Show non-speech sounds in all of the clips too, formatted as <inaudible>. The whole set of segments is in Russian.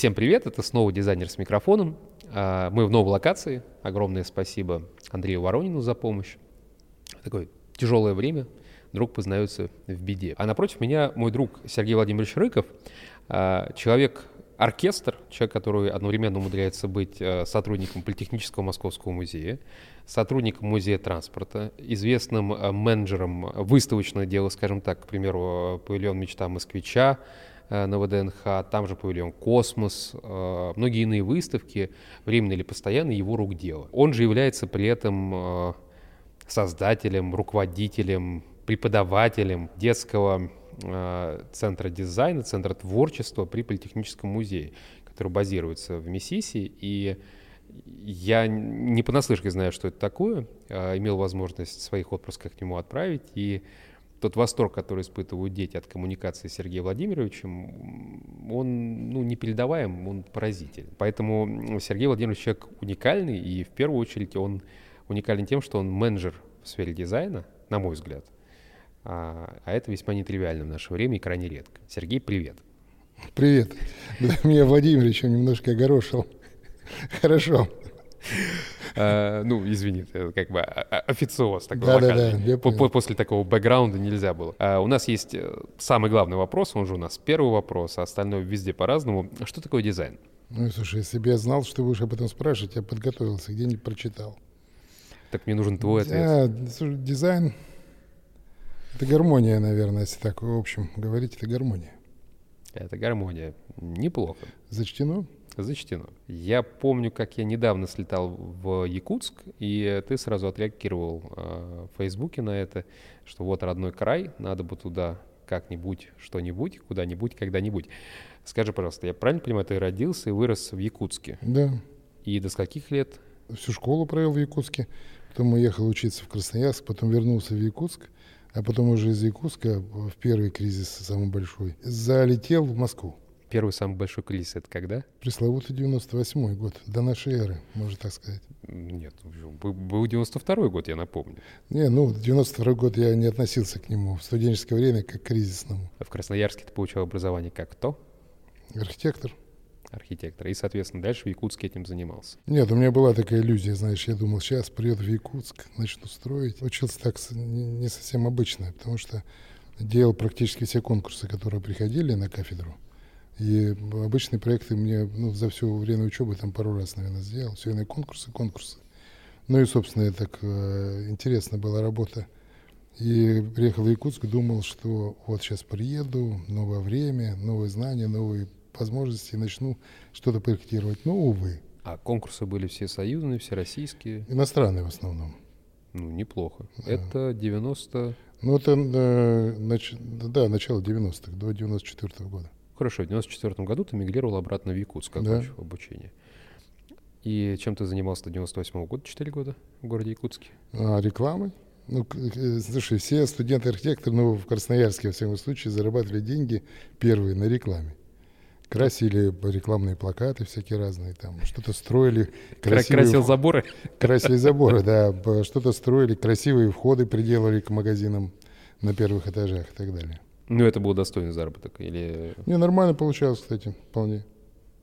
Всем привет, это снова дизайнер с микрофоном. А, мы в новой локации. Огромное спасибо Андрею Воронину за помощь. Такое тяжелое время, друг познается в беде. А напротив меня мой друг Сергей Владимирович Рыков, а, человек оркестр, человек, который одновременно умудряется быть а, сотрудником Политехнического Московского музея, сотрудником музея транспорта, известным менеджером выставочного дела, скажем так, к примеру, павильон «Мечта москвича», на ВДНХ, там же павильон «Космос», э, многие иные выставки, временно или постоянно, его рук дело. Он же является при этом э, создателем, руководителем, преподавателем детского центра дизайна, центра творчества при Политехническом музее, который базируется в МИСИСе. И я не понаслышке знаю, что это такое, имел возможность своих отпусках к нему отправить, и тот восторг, который испытывают дети от коммуникации с Сергеем Владимировичем, он ну, непередаваем, он поразителен. Поэтому Сергей Владимирович человек уникальный, и в первую очередь он уникален тем, что он менеджер в сфере дизайна, на мой взгляд. А, а это весьма нетривиально в наше время и крайне редко. Сергей, привет. Привет. <laughs> Меня Владимирович немножко огорошил. <laughs> Хорошо. Э, ну, извини, как бы официоз такой да, локальный. Да, да, После такого бэкграунда нельзя было. Э, у нас есть э, самый главный вопрос, он же у нас первый вопрос, а остальное везде по-разному. Что такое дизайн? Ну, слушай, если бы я знал, что ты будешь об этом спрашивать, я подготовился, где-нибудь прочитал. Так мне нужен твой ответ. Да, дизайн — это гармония, наверное, если так в общем говорить, это гармония. Это гармония. Неплохо. Зачтено? Зачтено. Я помню, как я недавно слетал в Якутск, и ты сразу отреагировал э, в Фейсбуке на это, что вот родной край, надо бы туда как-нибудь, что-нибудь, куда-нибудь, когда-нибудь. Скажи, пожалуйста, я правильно понимаю, ты родился и вырос в Якутске? Да. И до скольких лет? Всю школу провел в Якутске, потом уехал учиться в Красноярск, потом вернулся в Якутск, а потом уже из Якутска в первый кризис, самый большой, залетел в Москву. Первый самый большой кризис это когда? Пресловутый 98 год, до нашей эры, можно так сказать. Нет, был 92 год, я напомню. Не, ну, 92 год я не относился к нему в студенческое время как к кризисному. А в Красноярске ты получал образование как кто? Архитектор. Архитектор. И, соответственно, дальше в Якутске этим занимался. Нет, у меня была такая иллюзия, знаешь, я думал, сейчас приеду в Якутск, начну строить. Учился так не совсем обычно, потому что делал практически все конкурсы, которые приходили на кафедру. И обычные проекты мне ну, за все время учебы там пару раз, наверное, сделал. Все время конкурсы, конкурсы. Ну и, собственно, так э, интересно была работа. И приехал в Якутск, думал, что вот сейчас приеду, новое время, новые знания, новые возможности, начну что-то проектировать. Но, увы. А конкурсы были все союзные, все российские? Иностранные в основном. Ну, неплохо. Да. Это 90... Ну, это, э, нач... да, начало 90-х, до 94 -го года. Хорошо, в 94 году ты мигрировал обратно в Якутск, окончив да. обучение. И чем ты занимался до 98 -го года, 4 года в городе Якутске? А, рекламой. Ну, э, слушай, все студенты-архитекторы, ну, в Красноярске, во всяком случае, зарабатывали деньги первые на рекламе. Красили рекламные плакаты всякие разные, там что-то строили. Красивые, Красил заборы? Красили <laughs> заборы, да. Что-то строили, красивые входы приделали к магазинам на первых этажах и так далее. Ну, это был достойный заработок? Или... Не, нормально получалось, кстати, вполне.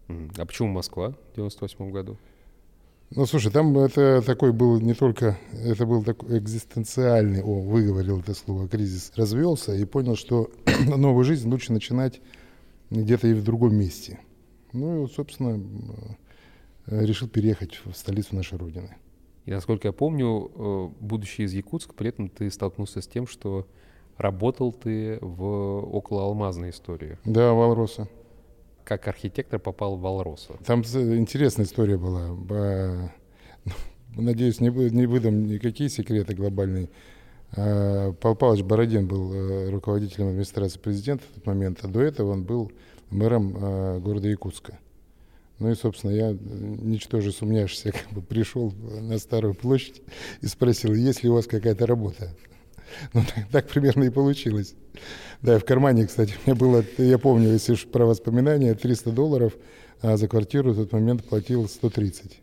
А почему Москва в 98 году? Ну, слушай, там это такой был не только, это был такой экзистенциальный, о, выговорил это слово, кризис, развелся и понял, что <clears throat> новую жизнь лучше начинать где-то и в другом месте. Ну и вот, собственно, решил переехать в столицу нашей Родины. И насколько я помню, э, будучи из Якутска, при этом ты столкнулся с тем, что Работал ты в около алмазной истории. Да, Валроса. Как архитектор попал в Валроса. Там интересная история была. Надеюсь, не, не выдам никакие секреты глобальные. А, Павел Павлович Бородин был э, руководителем администрации президента в тот момент, а до этого он был мэром э, города Якутска. Ну и, собственно, я, ничтоже сумняшься, <laughs> как бы пришел на Старую площадь и спросил, есть ли у вас какая-то работа. <laughs> Ну, так, так примерно и получилось. Да, в кармане, кстати, у меня было, я помню, если уж про воспоминания, 300 долларов, а за квартиру в тот момент платил 130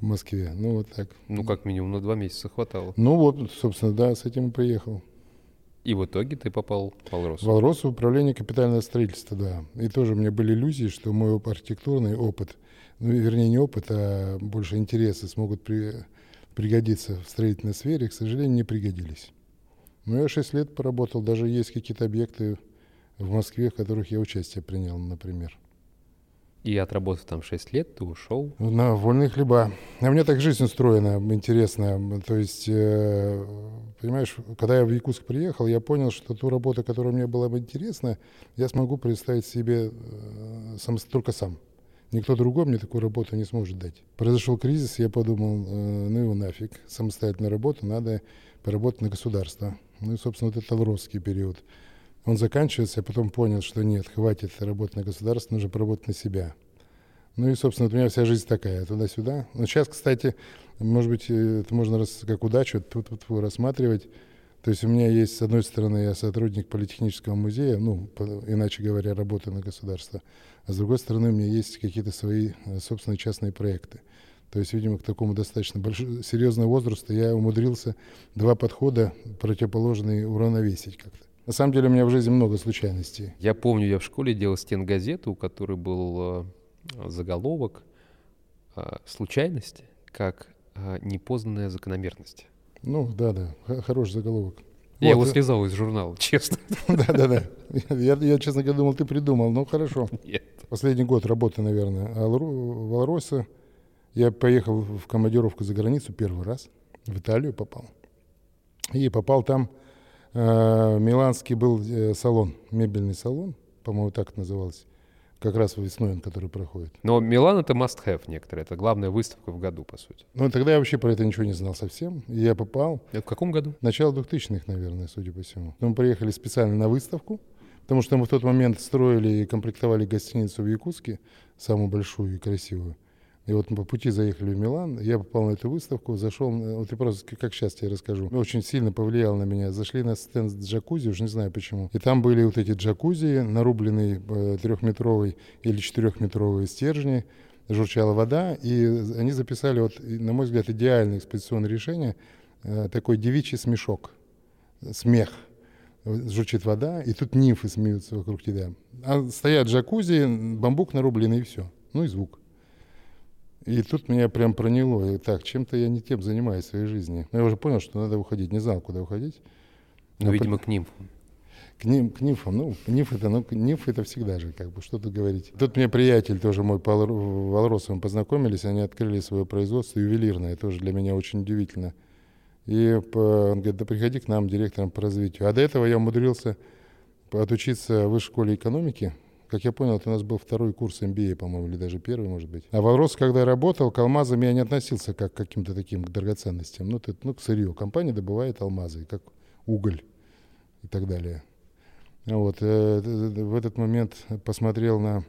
в Москве. Ну, вот так. Ну, как минимум на два месяца хватало. Ну, вот, собственно, да, с этим и приехал. И в итоге ты попал в Волрос. В Волрос управление капитального строительства, да. И тоже у меня были иллюзии, что мой архитектурный опыт, ну, вернее, не опыт, а больше интересы смогут при, пригодиться в строительной сфере, к сожалению, не пригодились. Ну, я 6 лет поработал, даже есть какие-то объекты в Москве, в которых я участие принял, например. И отработав там 6 лет, ты ушел? На вольные хлеба. А у меня так жизнь устроена, интересная. То есть, э, понимаешь, когда я в Якутск приехал, я понял, что ту работу, которая мне была бы интересна, я смогу представить себе э, сам, только сам. Никто другой мне такую работу не сможет дать. Произошел кризис, я подумал, э, ну его нафиг, самостоятельную работу надо поработать на государство. Ну и, собственно, вот это Тавровский период. Он заканчивается, я потом понял, что нет, хватит работать на государство, нужно поработать на себя. Ну и, собственно, у меня вся жизнь такая, туда-сюда. Но сейчас, кстати, может быть, это можно как удачу тут, тут рассматривать. То есть у меня есть, с одной стороны, я сотрудник Политехнического музея, ну, иначе говоря, работаю на государство, а с другой стороны, у меня есть какие-то свои собственные частные проекты. То есть, видимо, к такому достаточно большому, серьезному возрасту я умудрился два подхода противоположные уравновесить как-то. На самом деле у меня в жизни много случайностей. Я помню, я в школе делал стенгазету, у которой был э, заголовок э, «Случайность как э, непознанная закономерность». Ну, да-да, хороший заголовок. Я вот. его слезал из журнала, <laughs> честно. Да-да-да. Я, я, честно говоря, думал, ты придумал. Ну, хорошо. Нет. Последний год работы, наверное. А в Алросе я поехал в командировку за границу первый раз. В Италию попал. И попал там Э, миланский был э, салон, мебельный салон, по-моему, так это назывался. Как раз весной он, который проходит. Но Милан это must-have некоторые. Это главная выставка в году, по сути. Ну, тогда я вообще про это ничего не знал совсем. И я попал. Это в каком году? Начало 2000-х, наверное, судя по всему. Мы приехали специально на выставку, потому что мы в тот момент строили и комплектовали гостиницу в Якутске, самую большую и красивую. И вот мы по пути заехали в Милан, я попал на эту выставку, зашел, вот и просто как сейчас тебе расскажу, очень сильно повлиял на меня. Зашли на стенд с джакузи, уже не знаю почему. И там были вот эти джакузи, нарубленные э, трехметровый или четырехметровые стержни, журчала вода, и они записали, вот, на мой взгляд, идеальное экспозиционное решение, э, такой девичий смешок, смех журчит вода, и тут нимфы смеются вокруг тебя. А стоят джакузи, бамбук нарубленный, и все. Ну и звук. И тут меня прям проняло. И так, чем-то я не тем занимаюсь в своей жизни. Но я уже понял, что надо уходить. Не знал, куда уходить. Ну, видимо, к нимфам. К, ним, к нимфам. Ну, нимф это, ну, нимф это всегда же, как бы, что тут говорить. Тут мне приятель тоже мой по Валросовым познакомились, они открыли свое производство ювелирное. Тоже для меня очень удивительно. И по, он говорит, да приходи к нам директором по развитию. А до этого я умудрился отучиться в высшей школе экономики как я понял, это у нас был второй курс MBA, по-моему, или даже первый, может быть. А Волрос, когда я работал, к алмазам я не относился как к каким-то таким драгоценностям. Ну, это, ну, к сырью. Компания добывает алмазы, как уголь и так далее. Вот. Э, в этот момент посмотрел на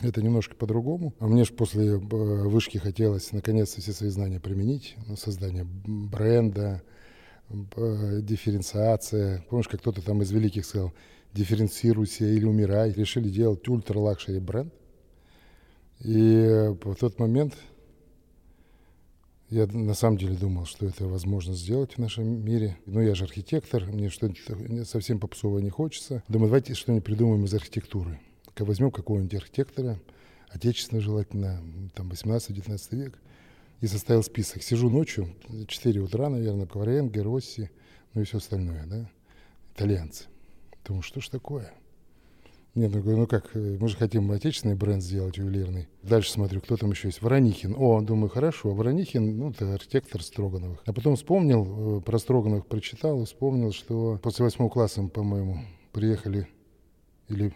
это немножко по-другому. А мне же после э, вышки хотелось наконец-то все свои знания применить. Ну, создание бренда, дифференциация. Помнишь, как кто-то там из великих сказал, дифференцируйся или умирай. Решили делать ультра-лакшери бренд. И в тот момент я на самом деле думал, что это возможно сделать в нашем мире. Ну, я же архитектор, мне что-нибудь совсем попсовое не хочется. Думаю, давайте что-нибудь придумаем из архитектуры. Возьмем какого-нибудь архитектора, отечественного желательно, там 18-19 век, и составил список. Сижу ночью, 4 утра, наверное, Коваренко, Росси, ну и все остальное, да, итальянцы. Думаю, что ж такое? Нет, ну, ну как, э, мы же хотим отечественный бренд сделать, ювелирный. Дальше смотрю, кто там еще есть. Воронихин. О, думаю, хорошо. Воронихин, ну, это архитектор Строгановых. А потом вспомнил, э, про Строгановых прочитал, вспомнил, что после восьмого класса, по-моему, приехали, или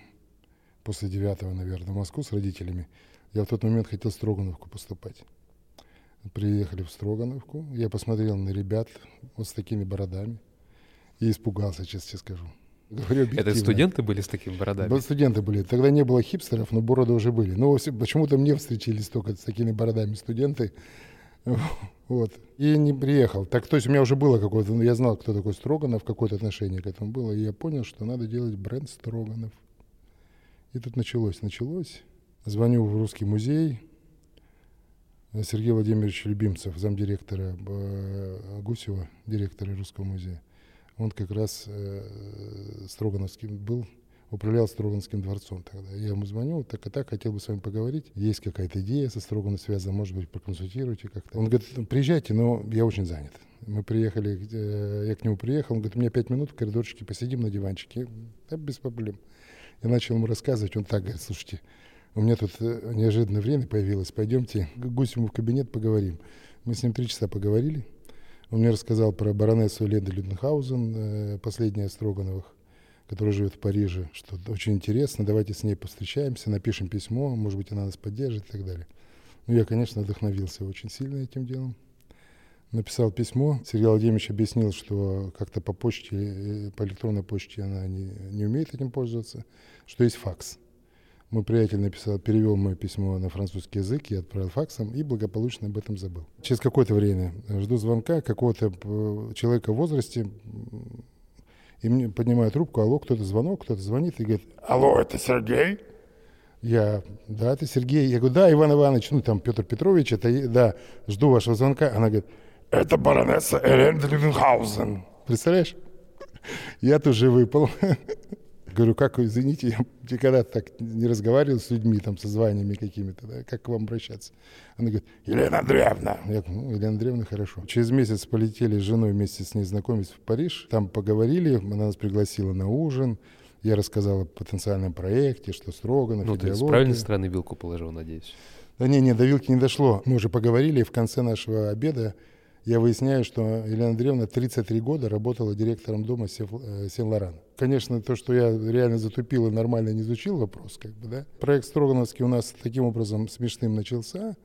после девятого, наверное, в Москву с родителями. Я в тот момент хотел в Строгановку поступать. Приехали в Строгановку, я посмотрел на ребят вот с такими бородами и испугался, честно скажу. Это студенты были с такими бородами? Да, студенты были. Тогда не было хипстеров, но бороды уже были. Но почему-то мне встречались только с такими бородами студенты. <laughs> Вот. И не приехал. Так, то есть у меня уже было какое-то, ну, я знал, кто такой Строганов, какое-то отношение к этому было, и я понял, что надо делать бренд Строганов. И тут началось, началось. Звоню в Русский музей, Сергей Владимирович Любимцев, замдиректора э, Гусева, директора Русского музея. Он как раз э, Строгановским был управлял Строганским дворцом тогда. Я ему звоню, так и так, хотел бы с вами поговорить. Есть какая-то идея со Строгановым связана, может быть, проконсультируйте как-то. Он говорит, приезжайте, но я очень занят. Мы приехали, э, я к нему приехал, он говорит, у меня пять минут в коридорчике, посидим на диванчике. Да, без проблем. Я начал ему рассказывать, он так говорит, слушайте, у меня тут э, неожиданное время появилось, пойдемте к Гусему в кабинет поговорим. Мы с ним три часа поговорили. Он мне рассказал про баронессу Ленду Люденхаузен, э, последняя Строгановых которая живет в Париже, что очень интересно, давайте с ней повстречаемся, напишем письмо, может быть, она нас поддержит и так далее. Ну, я, конечно, вдохновился очень сильно этим делом. Написал письмо. Сергей Владимирович объяснил, что как-то по почте, э, по электронной почте она не, не умеет этим пользоваться, что есть факс. Мой приятель написал, перевел мое письмо на французский язык, я отправил факсом и благополучно об этом забыл. Через какое-то время жду звонка какого-то э, человека в возрасте, и мне поднимаю трубку, алло, кто-то звонок, кто-то звонит и говорит, алло, это Сергей? Я, да, это Сергей. Я говорю, да, Иван Иванович, ну там Петр Петрович, это, да, жду вашего звонка. Она говорит, это баронесса Элен Ливенхаузен. Представляешь? Я тоже выпал. <laughs> Говорю, как, извините, я никогда так не разговаривал с людьми, там, со званиями какими-то, да, как к вам обращаться? Она говорит, Елена Андреевна. Я говорю, ну, Елена Андреевна, хорошо. Через месяц полетели с женой вместе с ней знакомиться в Париж, там поговорили, она нас пригласила на ужин, я рассказал о потенциальном проекте, что Строганов, Ну, ты с правильной стороны вилку положил, надеюсь? Да не, не, до вилки не дошло. Мы уже поговорили, и в конце нашего обеда я выясняю, что Елена Андреевна 33 года работала директором дома э, Сен-Лоран. Конечно, то, что я реально затупил и нормально не изучил вопрос, как бы, да. Проект Строгановский у нас таким образом смешным начался.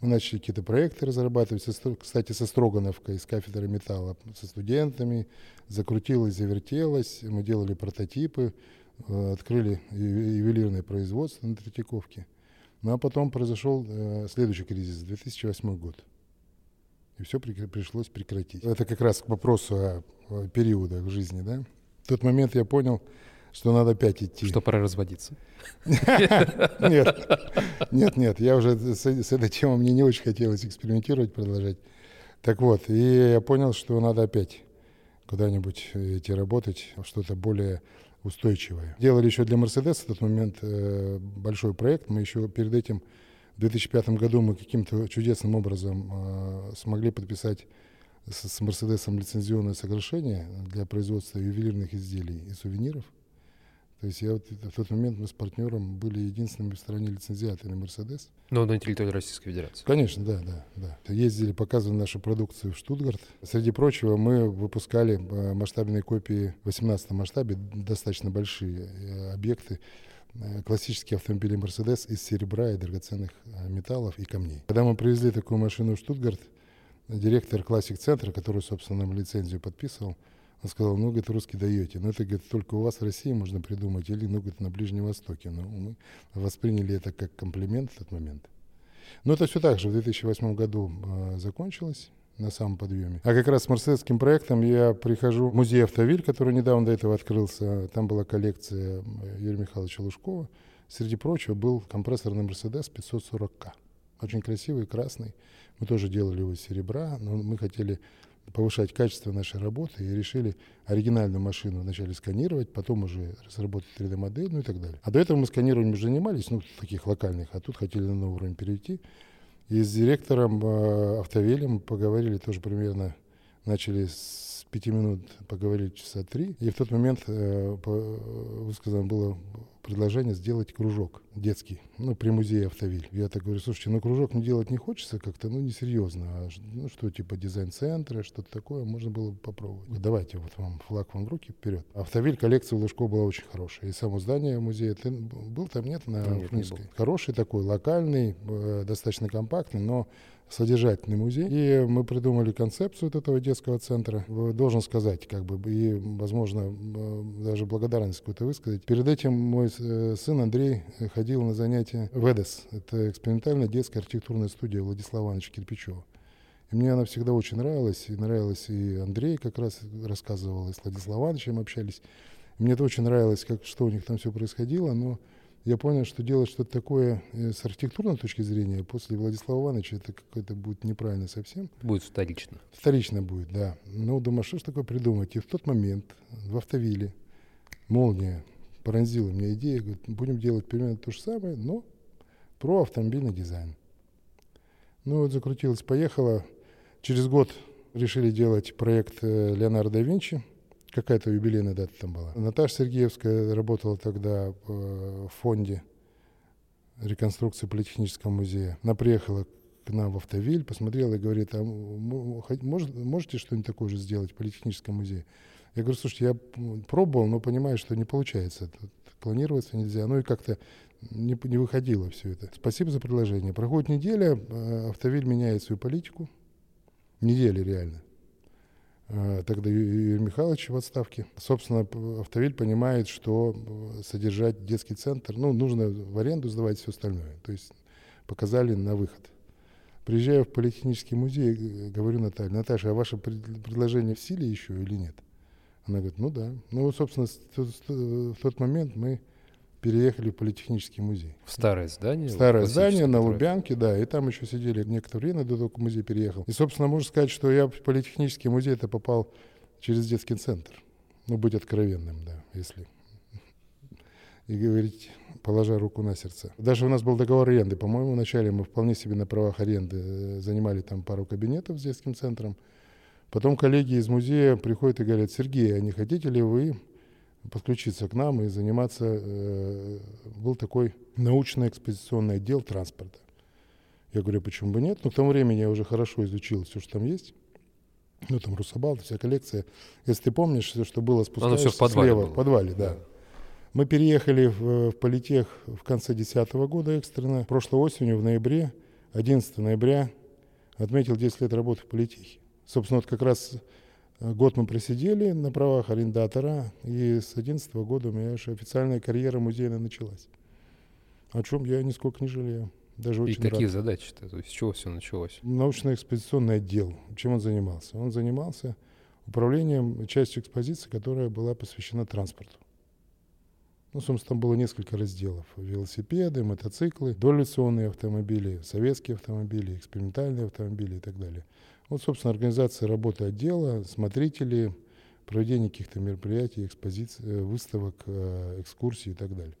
Мы начали какие-то проекты разрабатывать, кстати, со Строгановкой, из кафедры металла, со студентами. Закрутилось, завертелось. Мы делали прототипы, э, открыли ювелирное производство на Третьяковке. Ну а потом произошел э, следующий кризис, 2008 год и все при, пришлось прекратить. Это как раз к вопросу о, периодах в жизни, да? В тот момент я понял, что надо опять идти. Что пора разводиться. <laughs> Нет, нет, нет, я уже с, этой темой мне не очень хотелось экспериментировать, продолжать. Так вот, и я понял, что надо опять куда-нибудь идти работать, что-то более устойчивое. Делали еще для Мерседеса в тот момент э, большой проект, мы еще перед этим в 2005 году мы каким-то чудесным образом э, смогли подписать с, с Мерседесом лицензионное соглашение для производства ювелирных изделий и сувениров. То есть я вот в тот момент мы с партнером были единственными в стране лицензиаты на Мерседес. Но на территории Российской Федерации. Конечно, да, да, да. Ездили, показывали нашу продукцию в Штутгарт. Среди прочего, мы выпускали э, масштабные копии в 18 масштабе, достаточно большие э, объекты классические автомобили Mercedes из серебра и драгоценных э, металлов и камней. Когда мы привезли такую машину в Штутгарт, директор классик-центра, который, собственно, нам лицензию подписывал, он сказал, ну, говорит, русский даете. Но это, говорит, только у вас в России можно придумать, или, ну, говорит, на Ближнем Востоке. Но мы восприняли это как комплимент в тот момент. Но это все так же в 2008 году э, закончилось на самом подъеме. А как раз с марсельским проектом я прихожу в музей «Автовиль», который недавно до этого открылся. Там была коллекция Юрия Михайловича Лужкова. Среди прочего был компрессор на «Мерседес» 540К. Очень красивый, красный. Мы тоже делали его из серебра, но мы хотели повышать качество нашей работы и решили оригинальную машину вначале сканировать, потом уже разработать 3D-модель, ну и так далее. А до этого мы сканированием уже занимались, ну, таких локальных, а тут хотели на новый уровень перейти. И с директором э, Автовелем поговорили тоже примерно, начали с пяти минут, поговорили часа три. И в тот момент э, высказано было предложение сделать кружок детский, ну, при музее Автовиль. Я так говорю, слушайте, ну, кружок не делать не хочется как-то, ну, несерьезно. А, ну, что, типа дизайн-центра, что-то такое, можно было бы попробовать. Давайте, вот вам флаг вам в руки, вперед. Автовиль, коллекция у Лужко была очень хорошая. И само здание музея, ты был там, нет, на нет, Фрунзенской? Хороший такой, локальный, э, достаточно компактный, но содержательный музей. И мы придумали концепцию этого детского центра. Должен сказать, как бы, и, возможно, даже благодарность какую-то высказать. Перед этим мой э, сын Андрей ходил на занятия в ЭДЕС. Это экспериментальная детская архитектурная студия Владислава Ивановича Кирпичева. И мне она всегда очень нравилась. И нравилась и Андрей как раз рассказывал, и с Владиславом Ивановичем общались. Мне это очень нравилось, как, что у них там все происходило, но я понял, что делать что-то такое э, с архитектурной точки зрения после Владислава Ивановича это какое-то будет неправильно совсем. Будет вторично. Вторично будет, да. Ну, думаю, что ж такое придумать? И в тот момент в автовиле молния пронзила меня идея, говорит, будем делать примерно то же самое, но про автомобильный дизайн. Ну вот закрутилось, поехало. Через год решили делать проект э, Леонардо да Винчи. Какая-то юбилейная дата там была. Наташа Сергеевская работала тогда э, в фонде реконструкции Политехнического музея. Она приехала к нам в Автовиль, посмотрела и говорит, а может, можете что-нибудь такое же сделать в Политехническом музее? Я говорю, слушайте, я пробовал, но понимаю, что не получается. Планироваться нельзя. Ну и как-то не, не выходило все это. Спасибо за предложение. Проходит неделя, э, Автовиль меняет свою политику. Неделя реально. Э, тогда Юрий Михайлович в отставке. Собственно, Автовиль понимает, что э, содержать детский центр, ну, нужно в аренду сдавать все остальное. То есть показали на выход. Приезжаю в политехнический музей, говорю Наталье, Наташа, а ваше предложение в силе еще или нет? Она говорит, ну да. Ну вот, собственно, в тот момент мы переехали в Политехнический музей. В старое здание? Старое здание на Лубянке, да. И там еще сидели некоторое время, до того, как музей переехал. И, собственно, можно сказать, что я в Политехнический музей это попал через детский центр. Ну, быть откровенным, да, если и говорить, положа руку на сердце. Даже у нас был договор аренды. По-моему, вначале мы вполне себе на правах аренды э, занимали там пару кабинетов с детским центром. Потом коллеги из музея приходят и говорят, Сергей, а не хотите ли вы подключиться к нам и заниматься. Э, был такой научно-экспозиционный отдел транспорта. Я говорю, почему бы нет? Но к тому времени я уже хорошо изучил все, что там есть. Ну, там Русабалт, вся коллекция. Если ты помнишь, все, что было, спускаешься все в слева. Было. В подвале, да. да. Мы переехали в, в Политех в конце 2010 года экстренно. Прошлой осенью, в ноябре, 11 ноября, отметил 10 лет работы в Политехе. Собственно, вот как раз Год мы просидели на правах арендатора, и с 2011 года у меня уже официальная карьера музейная началась. О чем я нисколько не жалею. Даже и очень какие рад. задачи-то? То есть с чего все началось? Научно-экспозиционный отдел. Чем он занимался? Он занимался управлением частью экспозиции, которая была посвящена транспорту. Ну, собственно, там было несколько разделов. Велосипеды, мотоциклы, дореволюционные автомобили, советские автомобили, экспериментальные автомобили и так далее. Вот, собственно, организация работы отдела, смотрители, проведение каких-то мероприятий, экспозиций, э, выставок, э, экскурсий и так далее.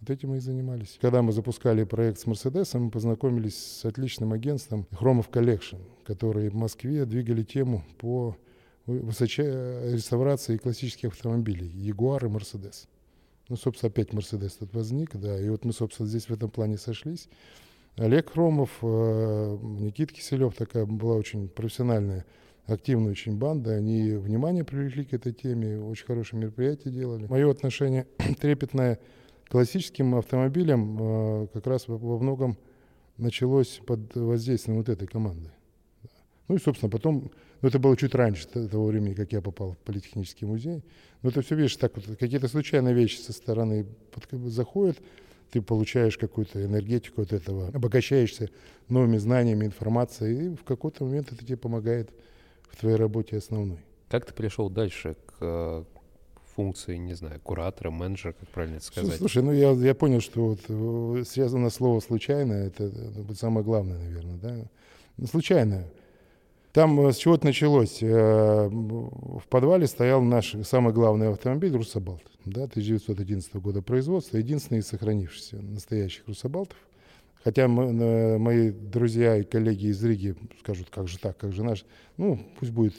Вот этим мы и занимались. Когда мы запускали проект с Мерседесом, мы познакомились с отличным агентством Chromov Collection, которые в Москве двигали тему по высочай реставрации классических автомобилей, Ягуар и Мерседес. Ну, собственно, опять Мерседес тут возник, да, и вот мы, собственно, здесь в этом плане сошлись. Олег Хромов, э, Никит Киселев, такая была очень профессиональная, активная очень банда. Они внимание привлекли к этой теме, очень хорошие мероприятия делали. Мое отношение <clears throat> трепетное к классическим автомобилям э, как раз во многом началось под воздействием вот этой команды. Ну и, собственно, потом, ну это было чуть раньше того времени, как я попал в Политехнический музей. Но это все, видишь, так вот, какие-то случайные вещи со стороны заходят, ты получаешь какую-то энергетику от этого, обогащаешься новыми знаниями, информацией, и в какой-то момент это тебе помогает в твоей работе основной. Как ты пришел дальше к э, функции, не знаю, куратора, менеджера, как правильно это сказать? Слушай, ну я, я понял, что вот э, связано слово «случайно», это, это самое главное, наверное, да? Ну, случайно. Там э, с чего-то началось. Э, в подвале стоял наш самый главный автомобиль «Русабалт». Да, 1911 года производства. Единственный из сохранившихся настоящих «Русабалтов». Хотя мы, мои друзья и коллеги из Риги скажут, как же так, как же наш. Ну, пусть будет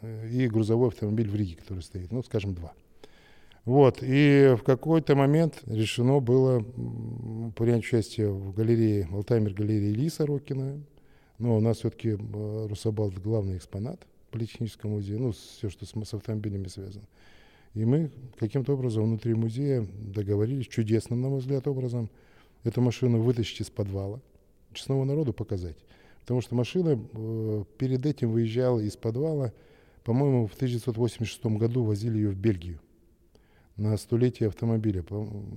э, и грузовой автомобиль в Риге, который стоит. Ну, скажем, два. Вот. И в какой-то момент решено было принять участие в галерее, Алтаймер галереи Лиса Рокина, но у нас все-таки э, Русабалт главный экспонат Политехнического музея, ну, все, что с, с автомобилями связано. И мы каким-то образом внутри музея договорились, чудесным, на мой взгляд, образом, эту машину вытащить из подвала, честному народу показать. Потому что машина э, перед этим выезжала из подвала, по-моему, в 1986 году возили ее в Бельгию на столетие автомобиля,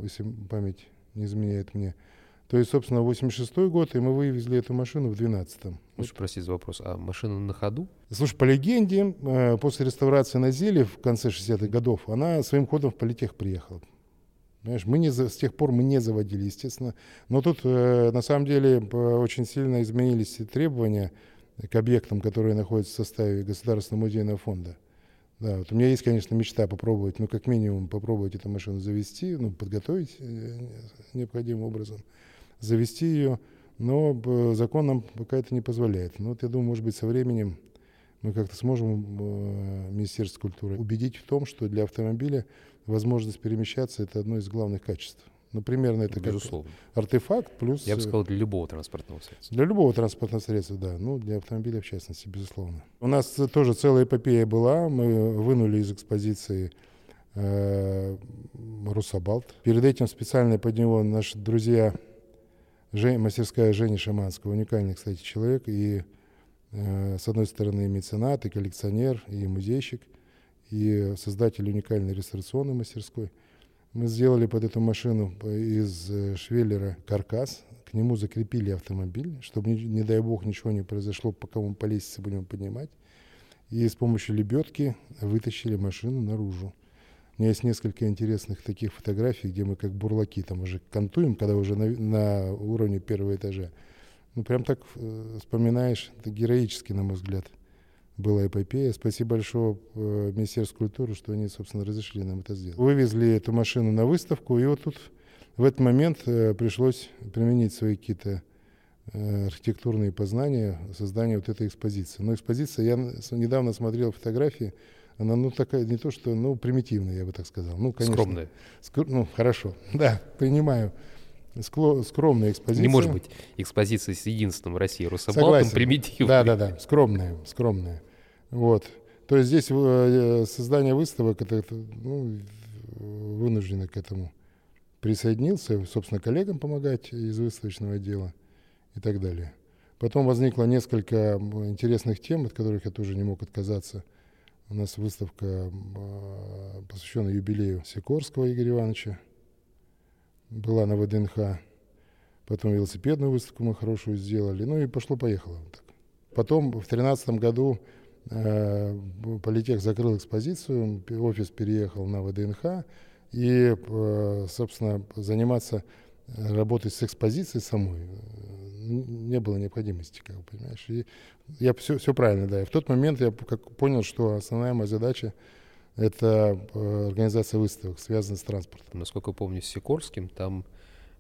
если память не изменяет мне. То есть, собственно, 86 год, и мы вывезли эту машину в 12-м. Можешь спросить за вопрос, а машина на ходу? Слушай, по легенде, э, после реставрации на Зеле в конце 60-х годов, она своим ходом в Политех приехала. Понимаешь, мы не, с тех пор мы не заводили, естественно. Но тут э, на самом деле очень сильно изменились требования к объектам, которые находятся в составе Государственного музейного фонда. Да, вот у меня есть, конечно, мечта попробовать, ну, как минимум, попробовать эту машину завести, ну, подготовить э, необходимым образом, завести ее, но э, закон нам пока это не позволяет. Ну, вот я думаю, может быть, со временем мы как-то сможем э, Министерство культуры убедить в том, что для автомобиля возможность перемещаться – это одно из главных качеств. Ну, примерно это Безусловно. как артефакт плюс... Я бы сказал, для любого транспортного средства. Для любого транспортного средства, да. Ну, для автомобиля, в частности, безусловно. У нас тоже целая эпопея была. Мы вынули из экспозиции э, Русабалт. Перед этим специально под него наши друзья, Жень, мастерская Жени Шаманского, уникальный, кстати, человек, и э, с одной стороны меценат, и коллекционер, и музейщик, и создатель уникальной реставрационной мастерской – мы сделали под эту машину из э, швеллера каркас, к нему закрепили автомобиль, чтобы, не дай бог, ничего не произошло, пока мы по лестнице будем поднимать. И с помощью лебедки вытащили машину наружу. У меня есть несколько интересных таких фотографий, где мы как бурлаки там уже кантуем, когда уже на, на уровне первого этажа. Ну, прям так э, вспоминаешь, это героически, на мой взгляд была эпопея. Спасибо большое э, Министерству культуры, что они, собственно, разрешили нам это сделать. Вывезли эту машину на выставку, и вот тут в этот момент э, пришлось применить свои какие-то э, архитектурные познания создания вот этой экспозиции. Но экспозиция, я недавно смотрел фотографии, она, ну, такая, не то что, ну, примитивная, я бы так сказал. Ну, конечно. Скромная. Скр, ну, хорошо, <laughs> да, принимаю. Скло, скромная экспозиция. Не может быть экспозиция с единственным в России Рособалтом примитивной. Да, да, да, скромная, скромная. Вот. То есть здесь э, создание выставок, это, ну, вынужденно к этому присоединился, собственно, коллегам помогать из выставочного отдела и так далее. Потом возникло несколько интересных тем, от которых я тоже не мог отказаться. У нас выставка, а, посвященная юбилею Сикорского Игоря Ивановича, была на ВДНХ. Потом велосипедную выставку мы хорошую сделали. Ну и пошло-поехало. Потом в 2013 году Э, Политех закрыл экспозицию, офис переехал на ВДНХ, и, э, собственно, заниматься работой с экспозицией самой э, не было необходимости, как бы, понимаешь. И я все, все правильно, да. И в тот момент я как понял, что основная моя задача — это организация выставок, связанных с транспортом. Насколько помню, с Сикорским там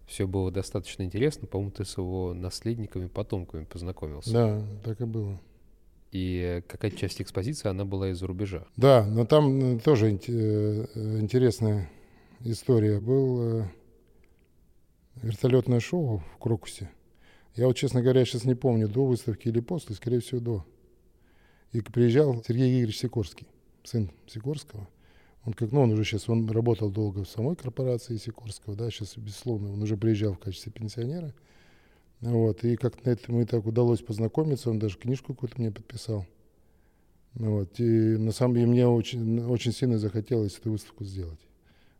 все было достаточно интересно. По-моему, ты с его наследниками, потомками познакомился. Да, так и было и какая-то часть экспозиции, она была из-за рубежа. Да, но там э, тоже э, интересная история. Был э, вертолетное шоу в Крокусе. Я вот, честно говоря, сейчас не помню, до выставки или после, скорее всего, до. И приезжал Сергей Игоревич Сикорский, сын Сикорского. Он как, ну, он уже сейчас, он работал долго в самой корпорации Сикорского, да, сейчас, безусловно, он уже приезжал в качестве пенсионера. Вот, и как на этом мы так удалось познакомиться, он даже книжку какую-то мне подписал. Вот, и на самом деле мне очень, очень сильно захотелось эту выставку сделать.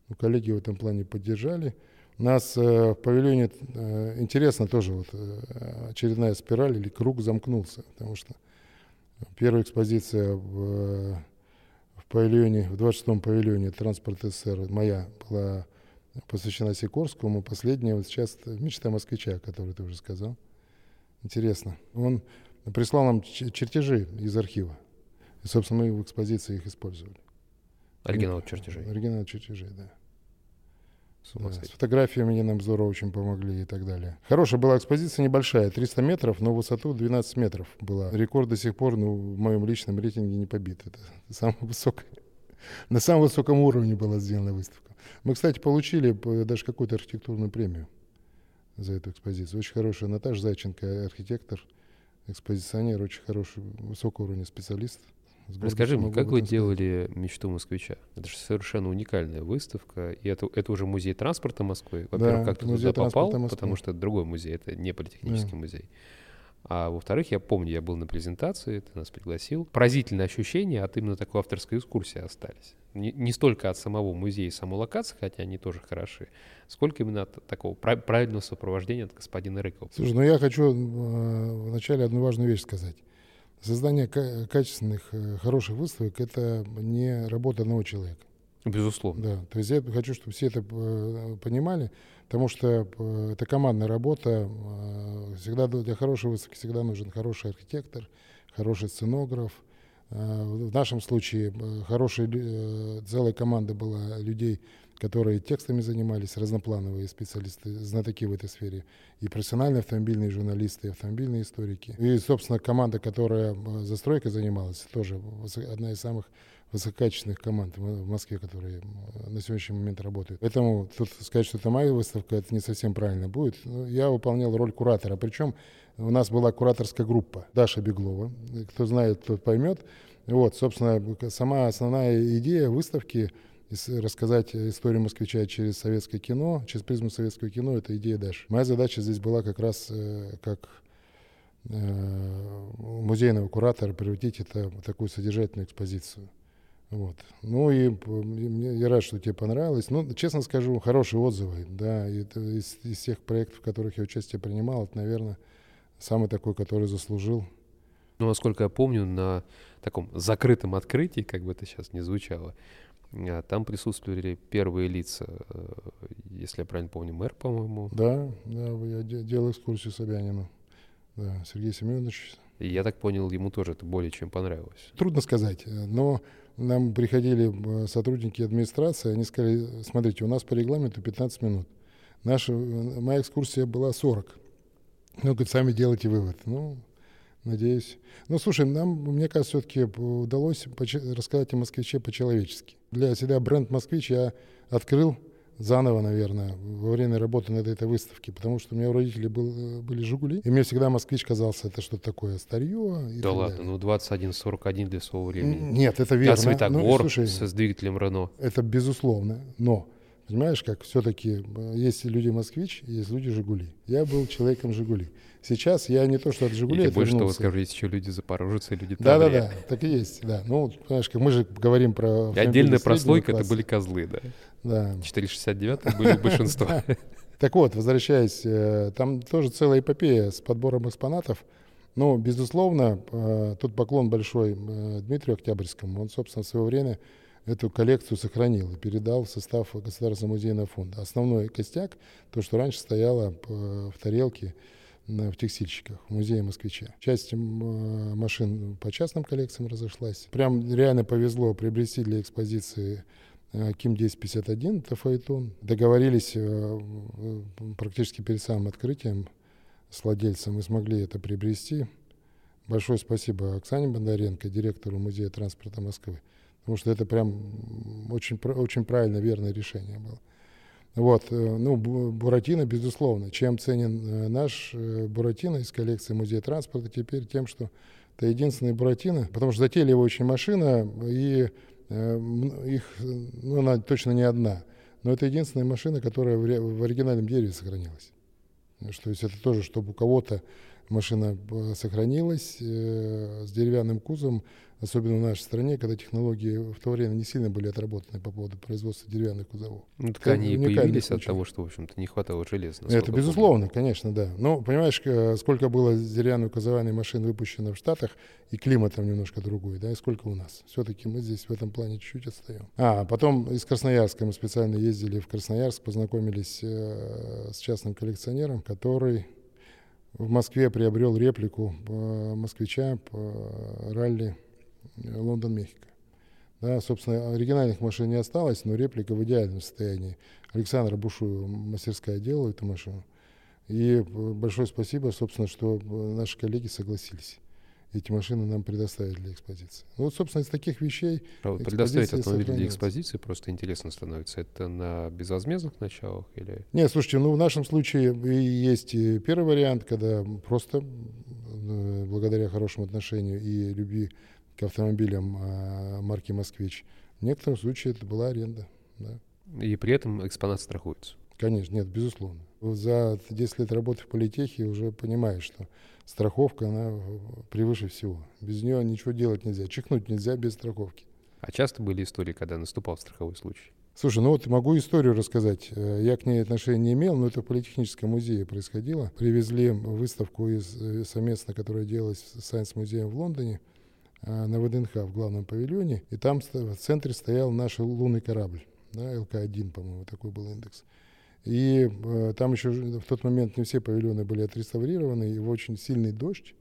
Ну, коллеги в этом плане поддержали. Нас э, в павильоне э, интересно тоже вот э, очередная спираль или круг замкнулся, потому что первая экспозиция в, в павильоне, в 26-м павильоне «Транспорт СССР» моя была посвящена Сикорскому. Последняя вот сейчас «Мечта москвича», который ты уже сказал. Интересно. Он прислал нам чертежи из архива. И, собственно, мы в экспозиции их использовали. Оригинал чертежей. Оригинал чертежей, да. Да, с фотографиями они нам здорово очень помогли и так далее. Хорошая была экспозиция, небольшая, 300 метров, но высоту 12 метров была. Рекорд до сих пор ну, в моем личном рейтинге не побит. Это самая высокая. <laughs> На самом высоком уровне была сделана выставка. Мы, кстати, получили даже какую-то архитектурную премию за эту экспозицию. Очень хорошая Наташа Зайченко, архитектор, экспозиционер, очень хороший, высокого уровня специалист. Расскажи мне, как вы делали «Мечту москвича»? Это же совершенно уникальная выставка, и это, это уже музей транспорта Москвы. Во-первых, да, как ты туда попал, Москвы. потому что это другой музей, это не политехнический да. музей. А во-вторых, я помню, я был на презентации, ты нас пригласил. Поразительные ощущения от именно такой авторской экскурсии остались. Не, не столько от самого музея и самой локации, хотя они тоже хороши, сколько именно от такого правильного сопровождения от господина Рыкова. Слушай, ну я хочу э, вначале одну важную вещь сказать. Создание качественных, э, хороших выставок – это не работа одного человека. Безусловно. Да, то есть я хочу, чтобы все это э, понимали, потому что э, это командная работа. Всегда для хорошей выставки всегда нужен хороший архитектор, хороший сценограф. В нашем случае хорошая целая команда была людей, которые текстами занимались, разноплановые специалисты, знатоки в этой сфере, и профессиональные автомобильные журналисты, и автомобильные историки. И, собственно, команда, которая застройкой занималась, тоже одна из самых высококачественных команд в Москве, которые на сегодняшний момент работают. Поэтому тут сказать, что это моя выставка, это не совсем правильно будет. Ну, я выполнял роль куратора. Причем у нас была кураторская группа Даша Беглова. Кто знает, тот поймет. Вот, собственно, сама основная идея выставки рассказать историю москвича через советское кино, через призму советского кино, это идея Даши. Моя задача здесь была как раз э, как э, музейного куратора превратить это в такую содержательную экспозицию. Вот. Ну и я рад, что тебе понравилось. Ну, честно скажу, хорошие отзывы. Да, это из, из всех проектов, в которых я участие принимал, это, наверное, самый такой, который заслужил. Ну, насколько я помню, на таком закрытом открытии, как бы это сейчас не звучало, там присутствовали первые лица, э, если я правильно помню, мэр, по-моему. Да, да, я делал экскурсию Собянину. Да, Сергей Семенович. И я так понял, ему тоже это более чем понравилось. Трудно сказать, но нам приходили э, сотрудники администрации, они сказали, смотрите, у нас по регламенту 15 минут. Наша, э, моя экскурсия была 40. Ну, говорит, сами делайте вывод. Ну, надеюсь. Ну, слушай, нам, мне кажется, все-таки удалось рассказать о москвиче по-человечески. Для себя бренд «Москвич» я открыл заново, наверное, во время работы над этой выставкой, потому что у меня у родителей был, были «Жигули», и мне всегда «Москвич» казался, это что-то такое старье. И да ладно, далее. ну 21.41 для своего времени. Нет, это верно. Да, Светогор ну, слушай, с двигателем Рено. Это безусловно, но Понимаешь, как все-таки э, есть люди «Москвич», есть люди «Жигули». Я был человеком «Жигули». Сейчас я не то, что от «Жигули» И больше того скажу, есть еще люди «Запорожцы», люди Да-да-да, так и есть, да. Ну, понимаешь, как мы же говорим про... И отдельная прослойка — это были козлы, да. Да. 469 были <laughs> большинство. Так вот, возвращаясь, э, там тоже целая эпопея с подбором экспонатов. Но, безусловно, э, тут поклон большой Дмитрию Октябрьскому. Он, собственно, в свое время эту коллекцию сохранил и передал в состав Государственного музейного фонда. Основной костяк, то, что раньше стояло в тарелке в текстильщиках в музее москвича. Часть машин по частным коллекциям разошлась. Прям реально повезло приобрести для экспозиции э, Ким 1051, это фаэтон. Договорились э, практически перед самым открытием с владельцем и смогли это приобрести. Большое спасибо Оксане Бондаренко, директору Музея транспорта Москвы потому что это прям очень, очень правильное, верное решение было. Вот, э, ну, Буратино, безусловно. Чем ценен э, наш э, Буратино из коллекции Музея транспорта теперь тем, что это единственный Буратино, потому что затейливая очень машина, и их, ну, она точно не одна, но это единственная машина, которая в, оригинальном дереве сохранилась. То есть это тоже, чтобы у кого-то машина сохранилась э, с деревянным кузовом, особенно в нашей стране, когда технологии в то время не сильно были отработаны по поводу производства деревянных кузовов. Ну, так они и появились случай. от того, что, в общем-то, не хватало железа. Это безусловно, помню. конечно, да. Но, понимаешь, сколько было деревянных кузовальных машин выпущено в Штатах, и климат там немножко другой, да, и сколько у нас. Все-таки мы здесь в этом плане чуть-чуть отстаем. А, потом из Красноярска мы специально ездили в Красноярск, познакомились э, с частным коллекционером, который в Москве приобрел реплику э, москвича по ралли Лондон-Мехико. Да, собственно, оригинальных машин не осталось, но реплика в идеальном состоянии. Александр Бушуева мастерская делала эту машину. И большое спасибо, собственно, что наши коллеги согласились эти машины нам предоставить для экспозиции. Ну, вот, собственно, из таких вещей... А предоставить автомобиль для экспозиции просто интересно становится. Это на безвозмездных началах или... Нет, слушайте, ну в нашем случае есть и первый вариант, когда просто э, благодаря хорошему отношению и любви к автомобилям а, марки «Москвич». В некотором случае это была аренда. Да. И при этом экспонат страхуется? Конечно, нет, безусловно. За 10 лет работы в политехе уже понимаешь, что страховка, она превыше всего. Без нее ничего делать нельзя. Чихнуть нельзя без страховки. А часто были истории, когда наступал страховой случай? Слушай, ну вот могу историю рассказать. Я к ней отношения не имел, но это в Политехническом музее происходило. Привезли выставку из, э, совместно, которая делалась с Сайенс-музеем в Лондоне. На ВДНХ в главном павильоне, и там в центре стоял наш лунный корабль, да, ЛК-1, по-моему, такой был индекс. И э, там еще в тот момент не все павильоны были отреставрированы, и в очень сильный дождь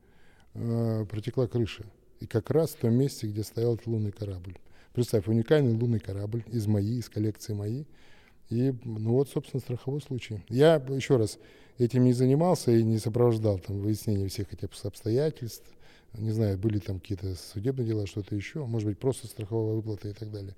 э, протекла крыша. И как раз в том месте, где стоял лунный корабль. Представь, уникальный лунный корабль из МАИ, из коллекции МАИ. И, ну вот, собственно, страховой случай. Я, еще раз, этим не занимался и не сопровождал там выяснение всех этих обстоятельств. Не знаю, были там какие-то судебные дела, что-то еще, может быть, просто страховая выплата и так далее.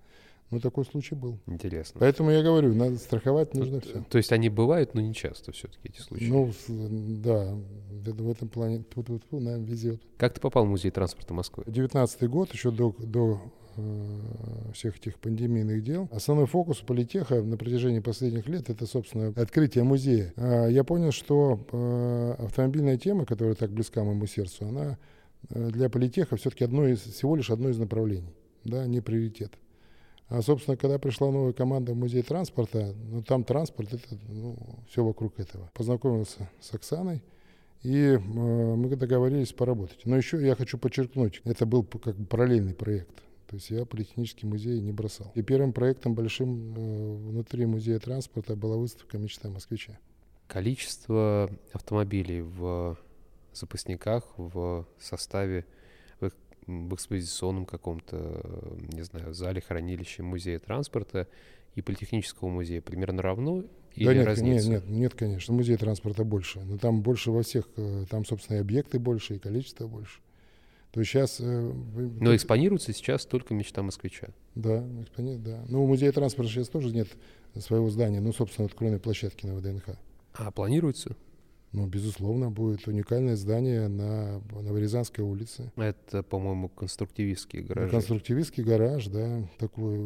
Ну, такой случай был. Интересно. Поэтому я говорю, надо страховать нужно то, все. То есть они бывают, но не часто все-таки эти случаи? Ну, да, в этом плане тут -тьфу -тьфу, нам везет. Как ты попал в музей транспорта Москвы? 19 год, еще до, до э, всех этих пандемийных дел. Основной фокус политеха на протяжении последних лет это, собственно, открытие музея. А я понял, что э, автомобильная тема, которая так близка моему сердцу, она для политеха все-таки одно из, всего лишь одно из направлений, да, не приоритет. А, собственно, когда пришла новая команда в музей транспорта, ну, там транспорт, это ну, все вокруг этого. Познакомился с Оксаной, и э, мы договорились поработать. Но еще я хочу подчеркнуть, это был как бы параллельный проект. То есть я политехнический музей не бросал. И первым проектом большим э, внутри музея транспорта была выставка «Мечта москвича». Количество автомобилей в запасниках в составе в экспозиционном каком-то, не знаю, зале, хранилище музея транспорта и политехнического музея примерно равно или да нет, разница? Нет, нет, нет, конечно. Музей транспорта больше. Но там больше во всех, э, там, собственно, и объекты больше, и количество больше. То есть сейчас... Э, Но экспонируется сейчас только мечта москвича. Да, экспони... да. Ну, у музея транспорта сейчас тоже нет своего здания, ну, собственно, откроенной площадки на ВДНХ. А планируется? Ну, безусловно, будет уникальное здание на Новорязанской улице. Это, по-моему, конструктивистский гараж. Конструктивистский гараж, да. Такой,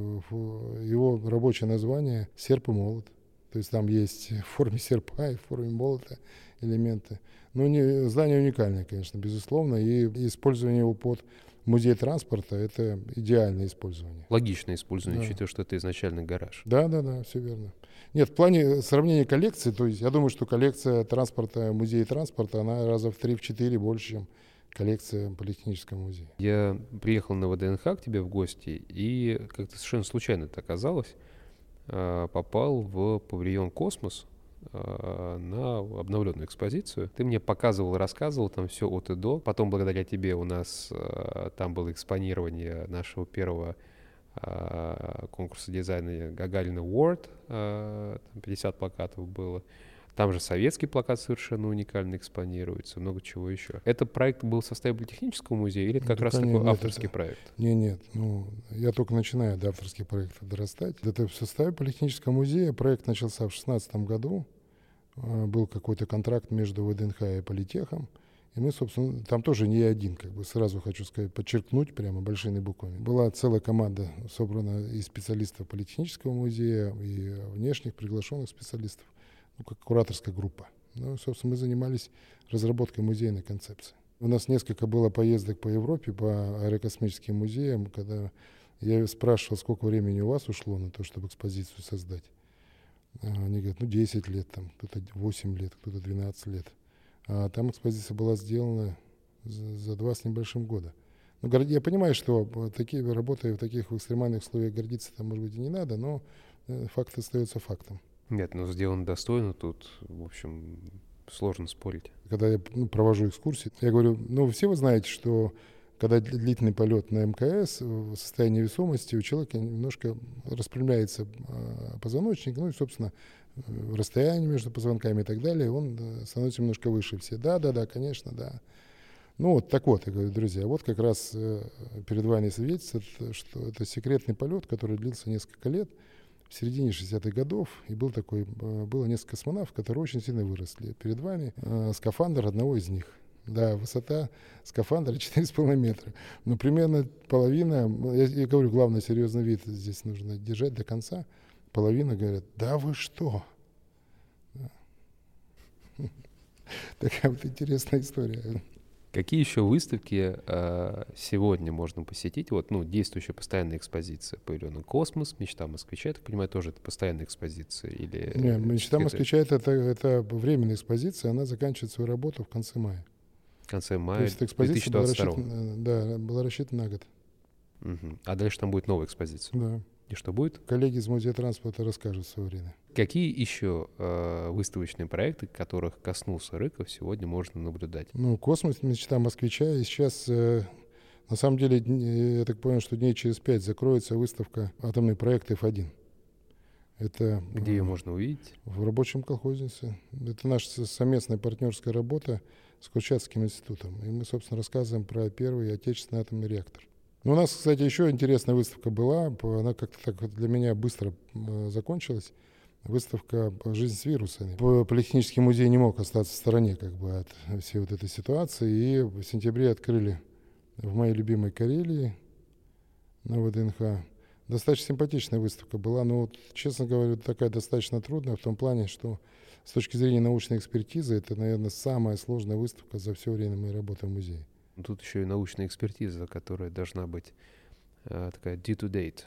его рабочее название «Серп и молот». То есть там есть в форме серпа и в форме молота элементы. Но не, здание уникальное, конечно, безусловно. И использование его под музей транспорта – это идеальное использование. Логичное использование, да. учитывая, что это изначально гараж. Да, да, да, все верно. Нет, в плане сравнения коллекций, то есть я думаю, что коллекция транспорта, музея транспорта, она раза в 3-4 больше, чем коллекция Политехнического музея. Я приехал на ВДНХ к тебе в гости, и как-то совершенно случайно это оказалось, а, попал в павильон «Космос», на обновленную экспозицию. Ты мне показывал, рассказывал там все от и до. Потом, благодаря тебе, у нас а, там было экспонирование нашего первого а, конкурса дизайна Гагарина World, 50 плакатов было. Там же советский плакат совершенно уникально экспонируется, много чего еще. Это проект был в составе политехнического музея или это как да, раз такой нет, авторский это, проект? Нет, нет, ну, я только начинаю до авторских проектов дорастать. Это в составе политехнического музея. Проект начался в 2016 году. А, был какой-то контракт между ВДНХ и политехом. И мы, собственно, там тоже не один, как бы сразу хочу сказать, подчеркнуть прямо большими буквами. Была целая команда собрана из специалистов Политехнического музея, и внешних приглашенных специалистов, ну, как кураторская группа. Ну, собственно, мы занимались разработкой музейной концепции. У нас несколько было поездок по Европе, по аэрокосмическим музеям, когда я спрашивал, сколько времени у вас ушло на то, чтобы экспозицию создать. А они говорят, ну, 10 лет, там, кто-то 8 лет, кто-то 12 лет. А там экспозиция была сделана за, два с небольшим года. Ну, я понимаю, что такие работы в таких экстремальных условиях гордиться там, может быть, и не надо, но э, факт остается фактом. Нет, ну сделано достойно, тут, в общем, сложно спорить. Когда я ну, провожу экскурсии, я говорю, ну, все вы знаете, что когда длительный полет на МКС, в состоянии весомости у человека немножко распрямляется а, позвоночник, ну и, собственно, Э, расстояние между позвонками и так далее, он э, становится немножко выше все. Да, да, да, конечно, да. Ну вот так вот, я говорю, друзья, вот как раз э, перед вами свидетельствует, что это секретный полет, который длился несколько лет, в середине 60-х годов, и был такой, было несколько космонавтов, которые очень сильно выросли. Перед вами скафандр одного из них. Да, высота скафандра <laughs> 4,5 метра. Но примерно половина, я, я говорю, главный серьезный вид здесь нужно держать до конца – половина говорят, да вы что? <laughs> Такая вот интересная история. Какие еще выставки э, сегодня можно посетить? Вот, ну, действующая постоянная экспозиция павильона «Космос», «Мечта москвича», я так понимаю, тоже это постоянная экспозиция? Или Нет, «Мечта москвича» это, это, это временная экспозиция, она заканчивает свою работу в конце мая. конце То мая есть эта экспозиция была 2022. рассчитана, да, была рассчитана на год. Мгм. А дальше там будет новая экспозиция. Да. И что будет? Коллеги из Музея транспорта расскажут в свое время. Какие еще э, выставочные проекты, которых коснулся Рыков, сегодня можно наблюдать? Ну, космос, мечта москвича. И сейчас, э, на самом деле, дн- я так понял, что дней через пять закроется выставка «Атомный проект F1». Это Где ее э, можно увидеть? в рабочем колхознице. Это наша совместная партнерская работа с Курчатским институтом. И мы, собственно, рассказываем про первый отечественный атомный реактор. Ну, у нас, кстати, еще интересная выставка была. Она как-то так для меня быстро э, закончилась. Выставка «Жизнь с вирусами». Политехнический музей не мог остаться в стороне как бы, от всей вот этой ситуации. И в сентябре открыли в моей любимой Карелии на ВДНХ. Достаточно симпатичная выставка была, но, вот, честно говоря, такая достаточно трудная в том плане, что с точки зрения научной экспертизы это, наверное, самая сложная выставка за все время моей работы в музее. Тут еще и научная экспертиза, которая должна быть э, такая due to date,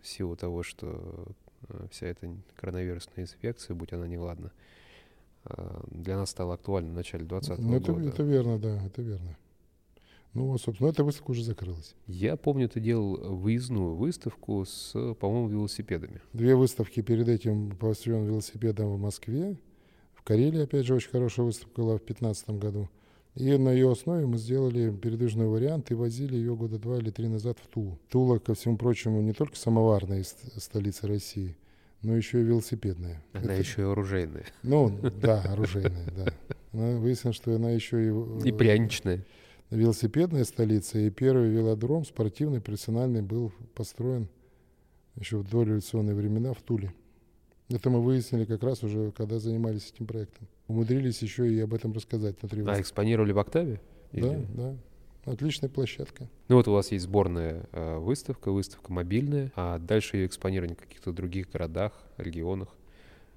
в силу того, что э, вся эта коронавирусная инфекция, будь она неладна, э, для нас стала актуальна в начале 2020 Ну, года. это верно, да, это верно. Ну, вот, собственно, эта выставка уже закрылась. Я помню, ты делал выездную выставку с, по-моему, велосипедами. Две выставки перед этим по посвященным велосипедам в Москве. В Карелии, опять же, очень хорошая выставка была в 2015 году. И на ее основе мы сделали передвижной вариант и возили ее года два или три назад в Тулу. Тула, ко всему прочему, не только самоварная ст- столица России, но еще и велосипедная. Она Это- еще и оружейная. Ну, да, оружейная, да. Она- Выяснилось, что она еще и, И пряничная. велосипедная столица, и первый велодром спортивный, профессиональный был построен еще в дореволюционные времена в Туле. Это мы выяснили как раз уже, когда занимались этим проектом. Умудрились еще и об этом рассказать внутри А выставки. экспонировали в Октаве? Да, Или- да. Отличная площадка. Ну вот у вас есть сборная э, выставка, выставка мобильная, а дальше ее экспонирование в каких-то других городах, регионах.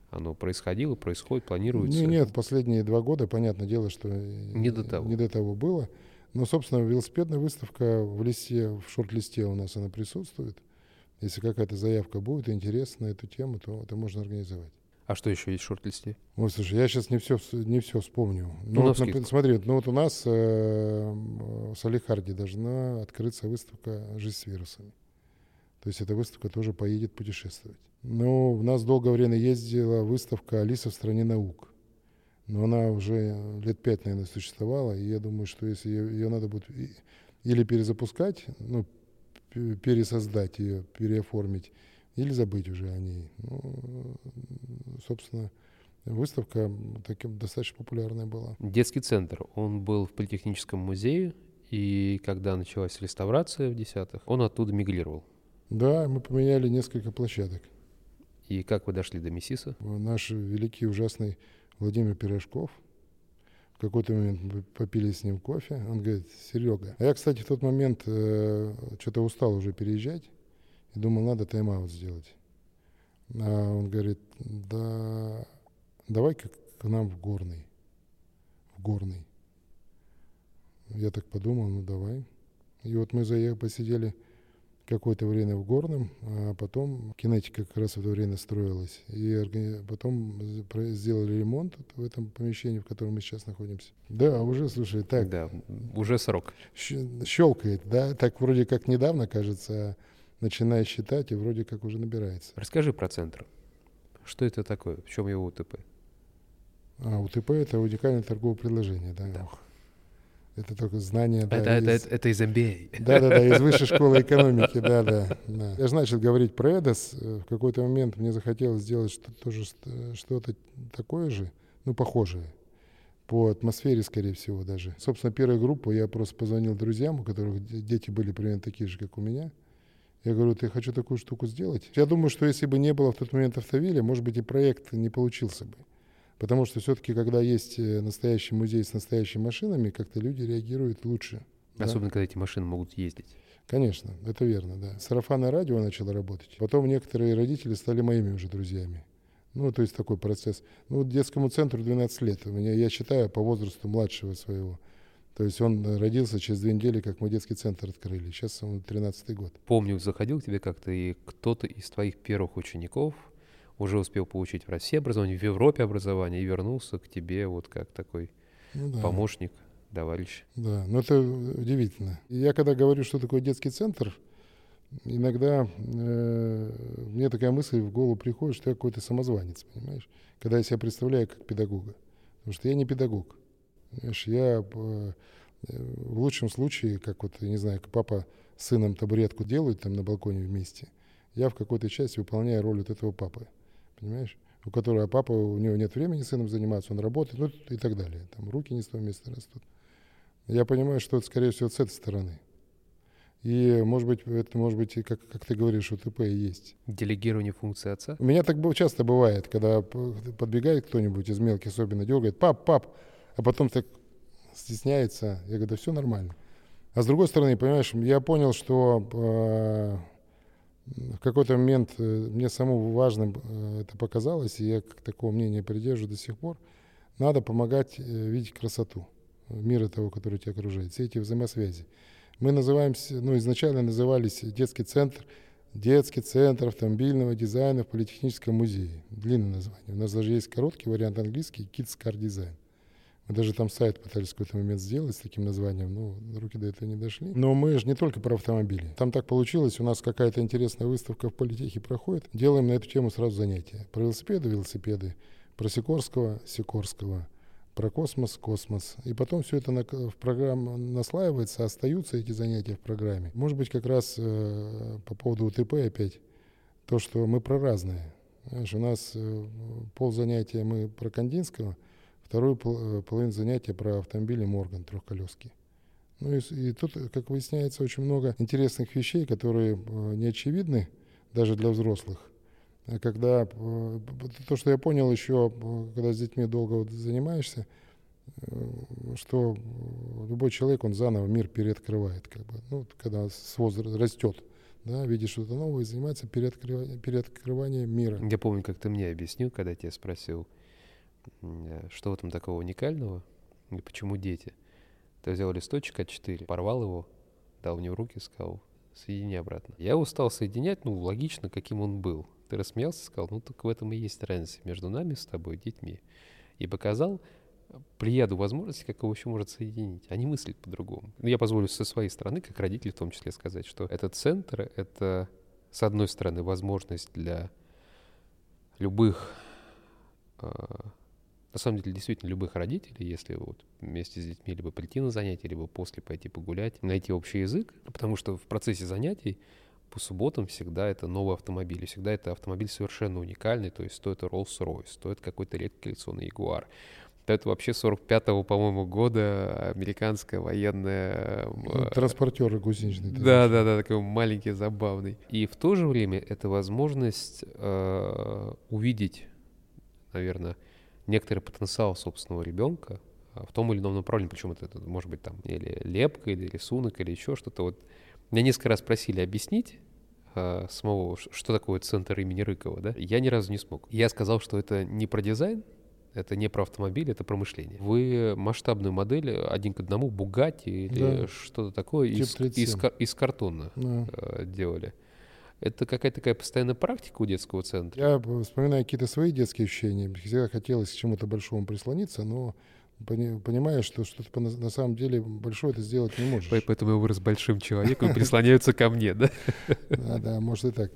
Оно происходило, происходит, планируется. Не, нет, последние два года, понятное дело, что Не до того. не до того было. Но, собственно, велосипедная выставка в листе, в шорт-листе у нас она присутствует. Если какая-то заявка будет интересна на эту тему, то это можно организовать. А что еще есть в шорт-листе? Ой, слушай, я сейчас не все, не все вспомню. Ну, Ну, вот, например, смотри, ну вот у нас э, в Салихарде должна открыться выставка «Жизнь с вирусами». То есть эта выставка тоже поедет путешествовать. Но у нас долгое время ездила выставка «Алиса в стране наук». Но она уже лет пять, наверное, существовала, и я думаю, что если ее, ее надо будет или перезапускать, ну, пересоздать ее, переоформить, или забыть уже о ней. Ну, собственно, выставка таким достаточно популярная была. Детский центр. Он был в Политехническом музее, и когда началась реставрация в десятых, он оттуда мигрировал. Да, мы поменяли несколько площадок. И как вы дошли до Мессиса? Наш великий ужасный Владимир Пирожков. В какой-то момент мы попили с ним кофе. Он говорит, Серега. А я, кстати, в тот момент э, что-то устал уже переезжать. И думал, надо тайм-аут сделать. А он говорит, да давай-ка к нам в Горный. В Горный. Я так подумал, ну давай. И вот мы заехали, посидели какое-то время в Горном, а потом кинетика как раз в это время строилась. И потом сделали ремонт в этом помещении, в котором мы сейчас находимся. Да, уже, слушай, так, Да, уже срок. щелкает, да, так вроде как недавно, кажется, а начиная считать, и вроде как уже набирается. Расскажи про центр. Что это такое? В чем его УТП? А УТП — это уникальное торговое предложение, да. Да. Ох. Это только знание, да, это, из- это, это из MBA. Да-да-да, из высшей <laughs> школы экономики, да-да. да. Я же начал говорить про Эдос. э, В какой-то момент мне захотелось сделать что- тоже что-то такое же, ну, похожее. По атмосфере, скорее всего, даже. Собственно, первую группу я просто позвонил друзьям, у которых де- дети были примерно такие же, как у меня. Я говорю, ты хочу такую штуку сделать. Я думаю, что если бы не было в тот момент автовиля, может быть, и проект не получился бы. Потому что все-таки, когда есть э, настоящий музей с настоящими машинами, как-то люди реагируют лучше. да. Особенно, когда эти машины могут ездить. Конечно, это верно, да. Сарафанное радио начало работать. Потом некоторые родители стали моими уже друзьями. Ну, то есть такой процесс. Ну, вот детскому центру 12 лет. У меня, я считаю, по возрасту младшего своего. То есть он э, родился через две недели, как мы детский центр открыли. Сейчас ему 13 год. Помню, заходил к тебе как-то, и кто-то из твоих первых учеников уже успел получить в России образование, в Европе образование, и вернулся к тебе вот как такой Ну, да. помощник. товарищ. Да, но это удивительно. Я когда говорю, что такое детский центр, иногда э, мне такая мысль в голову приходит, что я какой-то самозванец, понимаешь? Когда я себя представляю как педагога. Потому что я не педагог. Понимаешь, я э, в лучшем случае, как вот, я не знаю, как папа с сыном табуретку делают там на балконе вместе, я в какой-то части выполняю роль вот этого папы. Понимаешь? у которого папа, у него нет времени сыном заниматься, он работает, ну и так далее. Там руки не с того места растут. Я понимаю, что это, скорее всего, с этой стороны. И, может быть, это, может быть, как, как ты говоришь, УТП и есть. Делегирование функции отца? У меня так часто бывает, когда подбегает кто-нибудь из мелких, особенно дергает, пап, пап, а потом так стесняется. Я говорю, да все нормально. А с другой стороны, понимаешь, я понял, что э, в какой-то момент э, мне самому важным э, это показалось, и я такого мнения придерживаюсь до сих пор, надо помогать видеть красоту мира того, который тебя окружает, все эти взаимосвязи. Мы называемся, ну, изначально назывались детский центр, детский центр автомобильного дизайна в Политехническом музее. Длинное название. У нас даже есть короткий вариант английский, Kids Car Design. Мы даже там сайт пытались в какой-то момент сделать с таким названием, но руки до этого не дошли. Но мы же не только про автомобили. Там так получилось, у нас какая-то интересная выставка в политехе проходит. Делаем на эту тему сразу занятия. Про велосипеды, велосипеды. Про Сикорского, Сикорского. Про космос, космос. И потом все это на, в программу наслаивается, остаются эти занятия в программе. Может быть, как раз э, по поводу УТП опять, то, что мы про разные. Знаешь, у нас э, пол занятия мы про Кандинского – Вторую э, половину занятия про автомобили Морган трехколески. Ну и, и тут, как выясняется, очень много интересных вещей, которые э, не очевидны даже для взрослых. А когда э, то, что я понял еще, когда с детьми долго вот занимаешься, что любой человек, он заново мир переоткрывает, как бы, ну, когда с возраста растет, да, видит что-то новое, занимается переоткрыванием, переоткрыванием мира. Я помню, как ты мне объяснил, когда я тебя спросил, что в этом такого уникального и почему дети? Ты взял листочек А4, порвал его, дал мне в руки, сказал, соедини обратно. Я устал соединять, ну, логично, каким он был. Ты рассмеялся, сказал, ну, так в этом и есть разница между нами с тобой, детьми. И показал прияду возможности, как его еще может соединить. Они мыслят по-другому. Ну, я позволю со своей стороны, как родитель в том числе, сказать, что этот центр — это, с одной стороны, возможность для любых э, на самом деле, действительно, любых родителей, если вот вместе с детьми либо прийти на занятия, либо после пойти погулять, найти общий язык, потому что в процессе занятий по субботам всегда это новый автомобиль, и всегда это автомобиль совершенно уникальный, то есть стоит Rolls-Royce, стоит какой-то редкий коллекционный Jaguar. Это вообще 45-го, по-моему, года американская военная... Ну, транспортеры гусеничные. Да, да, да, такой маленький, забавный. И в то же время это возможность э, увидеть, наверное, некоторый потенциал собственного ребенка а, в том или ином направлении, причем это, это может быть там или лепка, или рисунок, или еще что-то. Вот меня несколько раз просили объяснить э, самого, что такое центр имени Рыкова, да, я ни разу не смог. Я сказал, что это не про дизайн, это не про автомобиль, это про мышление. Вы масштабную модель один к одному, Бугати или да. что-то такое из, из, из картона да. э, делали. Это какая-то такая постоянная практика у детского центра? Я вспоминаю какие-то свои детские ощущения. Всегда хотелось к чему-то большому прислониться, но понимаешь, что что-то на самом деле большое ты сделать не можешь. Поэтому я вырос большим человеком прислоняются ко мне, да? Да, да, может и так.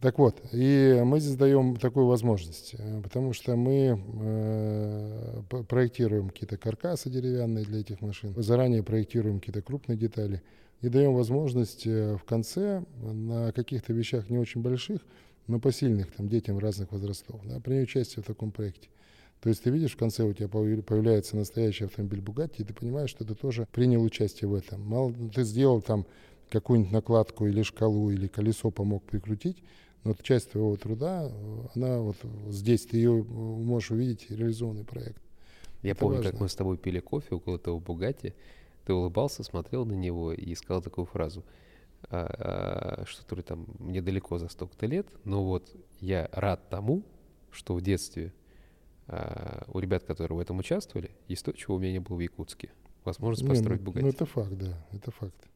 Так вот, и мы здесь даем такую возможность, э, потому что мы э, проектируем какие-то каркасы деревянные для этих машин, заранее проектируем какие-то крупные детали и даем возможность э, в конце на каких-то вещах не очень больших, но посильных там, детям разных возрастов да, принять участие в таком проекте. То есть ты видишь, в конце у тебя появляется настоящий автомобиль Бугатти, и ты понимаешь, что ты тоже принял участие в этом. Мало ты сделал там какую-нибудь накладку или шкалу, или колесо помог прикрутить, но вот часть твоего труда, она вот здесь, ты ее можешь увидеть, реализованный проект. Я Это помню, важно. как мы с тобой пили кофе около того Бугати, ты улыбался, смотрел на него и сказал такую фразу, а, а, что то ли там мне далеко за столько-то лет, но вот я рад тому, что в детстве а, у ребят, которые в этом участвовали, есть то, чего у меня не было в Якутске. Возможность построить ну, Бугатти. Ну, это факт, да, это факт.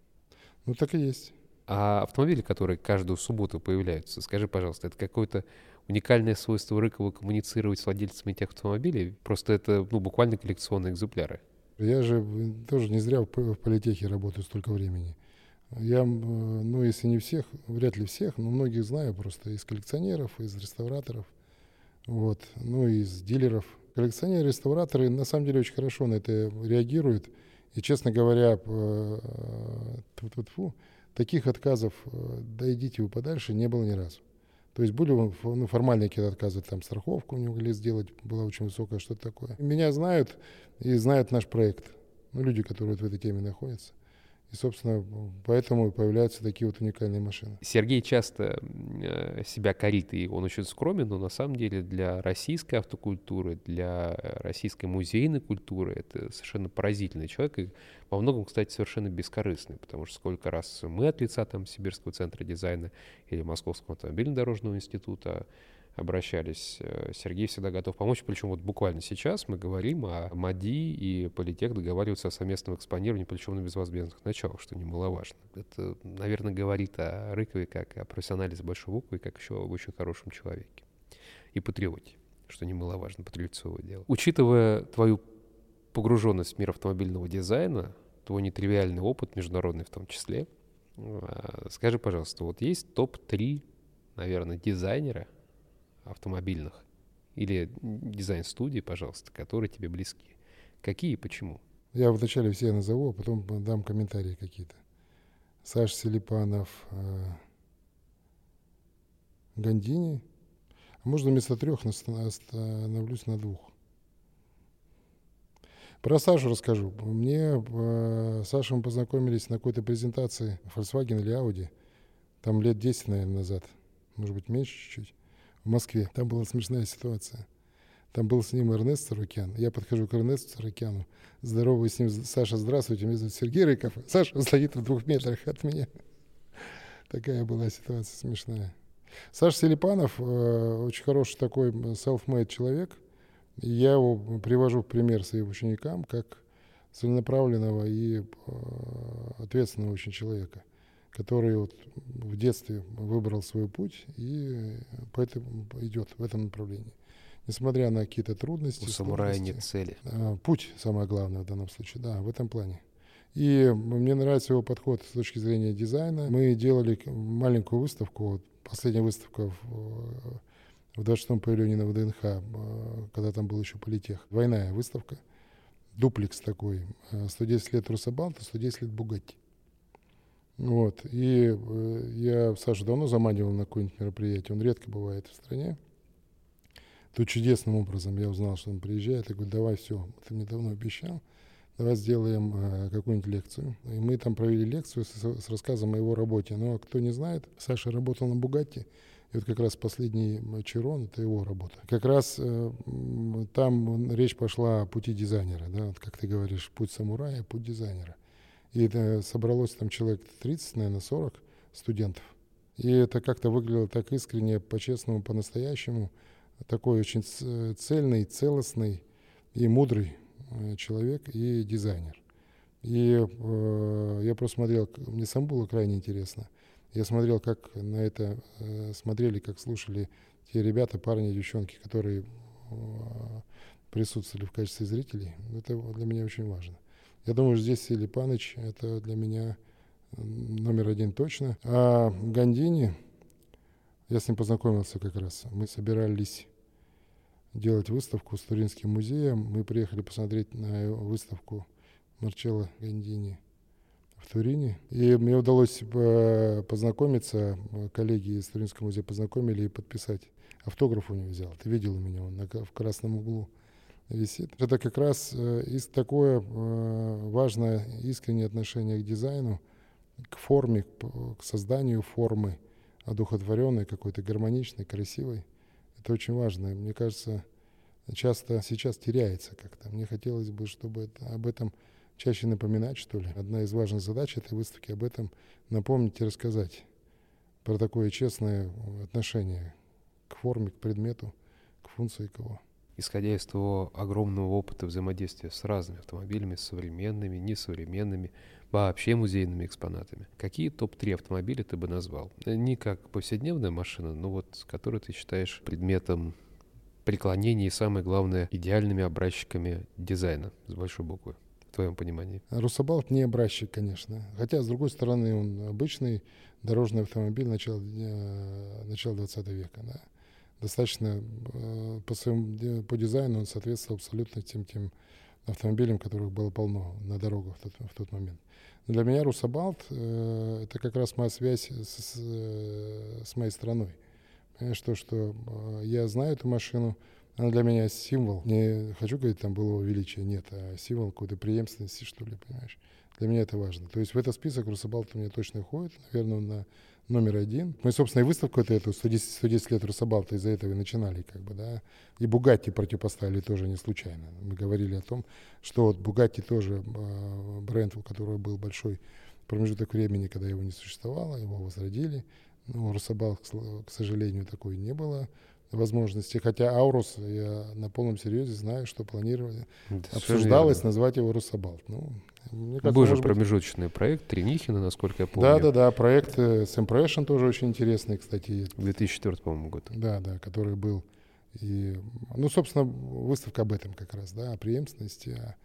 Ну, так и есть. А автомобили, которые каждую субботу появляются, скажи, пожалуйста, это какое-то уникальное свойство Рыкова коммуницировать с владельцами этих автомобилей? Просто это ну, буквально коллекционные экземпляры. Я же тоже не зря в политехе работаю столько времени. Я, ну, если не всех, вряд ли всех, но многих знаю просто из коллекционеров, из реставраторов, вот, ну, из дилеров. Коллекционеры, реставраторы на самом деле очень хорошо на это реагируют. И, честно говоря, тьфу, таких отказов, э, да идите вы подальше, не было ни разу. То есть были ну, формальные какие-то отказы, там страховку не могли сделать, была очень высокая, что-то такое. Меня знают и знают наш проект. Ну, люди, которые вот в этой теме находятся. И, собственно, поэтому появляются такие вот уникальные машины. Сергей часто э, себя корит, и он очень скромен, но на самом деле для российской автокультуры, для российской музейной культуры это совершенно поразительный человек, и во многом, кстати, совершенно бескорыстный, потому что сколько раз мы от лица там Сибирского центра дизайна или Московского автомобильно-дорожного института обращались. Э, Сергей всегда готов помочь. Причем вот буквально сейчас мы говорим о МАДИ и Политех договариваются о совместном экспонировании, причем на безвозмездных началах, что немаловажно. Это, наверное, говорит о Рыкове как о профессионале с большой буквы, как еще об очень хорошем человеке. И патриоте, что немаловажно, патриотцовое дело. Учитывая твою погруженность в мир автомобильного дизайна, твой нетривиальный опыт, международный в том числе, э, скажи, пожалуйста, вот есть топ-3, наверное, дизайнера, автомобильных или дизайн-студии, пожалуйста, которые тебе близки. Какие и почему? Я вначале все назову, а потом дам комментарии какие-то. Саш Селипанов, э, Гандини. А можно вместо трех остановлюсь на двух. Про Сашу расскажу. Мне э, Саша мы познакомились на какой-то презентации Volkswagen или Audi. Там лет 10, наверное, назад. Может быть, меньше чуть-чуть в Москве. Там была смешная ситуация. Там был с ним Эрнест Сарукян. Я подхожу к Эрнесту Сарукяну, здороваюсь с ним. Саша, здравствуйте, меня зовут Сергей Рыков. <laughs> Саша стоит в двух метрах от меня. Такая была ситуация смешная. Саша Селипанов э, очень хороший такой self-made человек. Я его привожу в пример своим ученикам как целенаправленного и э, ответственного очень человека который вот в детстве выбрал свой путь и поэтому идет в этом направлении. Несмотря на какие-то трудности. У самурая нет цели. А, путь самое главное в данном случае, да, в этом плане. И мне нравится его подход с точки зрения дизайна. Мы делали маленькую выставку, вот последняя выставка в, в 26-м павильоне на ВДНХ, а, когда там был еще политех. Двойная выставка, дуплекс такой, 110 лет Русабалта, 110 лет Бугатти. Вот. И э, я Сашу давно заманивал на какое-нибудь мероприятие. Он редко бывает в стране. Тут чудесным образом я узнал, что он приезжает. Я говорю, давай все, ты мне давно обещал. Давай сделаем э, какую-нибудь лекцию. И мы там провели лекцию с, с рассказом о его работе. Но кто не знает, Саша работал на Бугатти. И вот как раз последний Чирон — это его работа. Как раз э, там речь пошла о пути дизайнера. Да? Вот, как ты говоришь, путь самурая, путь дизайнера. И это собралось там человек 30, наверное, 40 студентов. И это как-то выглядело так искренне, по-честному, по-настоящему. Такой очень цельный, целостный и мудрый э, человек и дизайнер. И э, я просто смотрел, мне сам было крайне интересно. Я смотрел, как на это э, смотрели, как слушали те ребята, парни девчонки, которые э, присутствовали в качестве зрителей. Это для меня очень важно. Я думаю, что здесь Сили Паныч — это для меня номер один точно. А Гандини, я с ним познакомился как раз. Мы собирались делать выставку с Туринским музеем. Мы приехали посмотреть на выставку Марчелло Гандини в Турине. И мне удалось э, познакомиться, коллеги из Туринского музея познакомили и подписать. Автограф у него взял. Ты видел меня, он в красном углу висит. Это как раз э, такое э, важное искреннее отношение к дизайну, к форме, к созданию формы, одухотворенной, какой-то гармоничной, красивой. Это очень важно. Мне кажется, часто сейчас теряется как-то. Мне хотелось бы, чтобы это, об этом чаще напоминать, что ли. Одна из важных задач этой выставки об этом напомнить и рассказать. Про такое честное отношение к форме, к предмету, к функции кого исходя из твоего огромного опыта взаимодействия с разными автомобилями, современными, несовременными, вообще музейными экспонатами, какие топ-3 автомобиля ты бы назвал? Не как повседневная машина, но вот который ты считаешь предметом преклонения и, самое главное, идеальными образчиками дизайна с большой буквы. в твоем понимании? Русабалт не образчик, конечно. Хотя, с другой стороны, он обычный дорожный автомобиль начала, э, начала 20 века. Да. Достаточно э, по, своему, по дизайну он соответствовал абсолютно тем, тем автомобилям, которых было полно на дорогах в тот, в тот момент. Но для меня Русабалт э, это как раз моя связь с, э, с моей страной. Понимаешь, то, что э, я знаю эту машину, она для меня символ. Не хочу говорить, там было величия, нет, а символ какой-то преемственности, что ли, понимаешь. Для меня это важно. То есть в этот список Русабалт у меня точно входит, наверное, на номер один. Мы, собственно, и выставку эту, эту 110, 110 лет Русабалта из-за этого и начинали, как бы, да. И Бугатти противопоставили тоже не случайно. Мы говорили о том, что вот Бугатти тоже э, бренд, у которого был большой промежуток времени, когда его не существовало, его возродили. Ну, Русабалт, к сожалению, такой не было возможности. Хотя Аурус, я на полном серьезе знаю, что планировали, да, обсуждалось назвать его Русабалт. Ну, мне кажется, Был же промежуточный быть... проект Тринихина, насколько я помню. Да, да, да, проект э, с Impression тоже очень интересный, кстати. 2004, по-моему, год. Да, да, который был. И, ну, собственно, выставка об этом как раз, да, о преемственности, о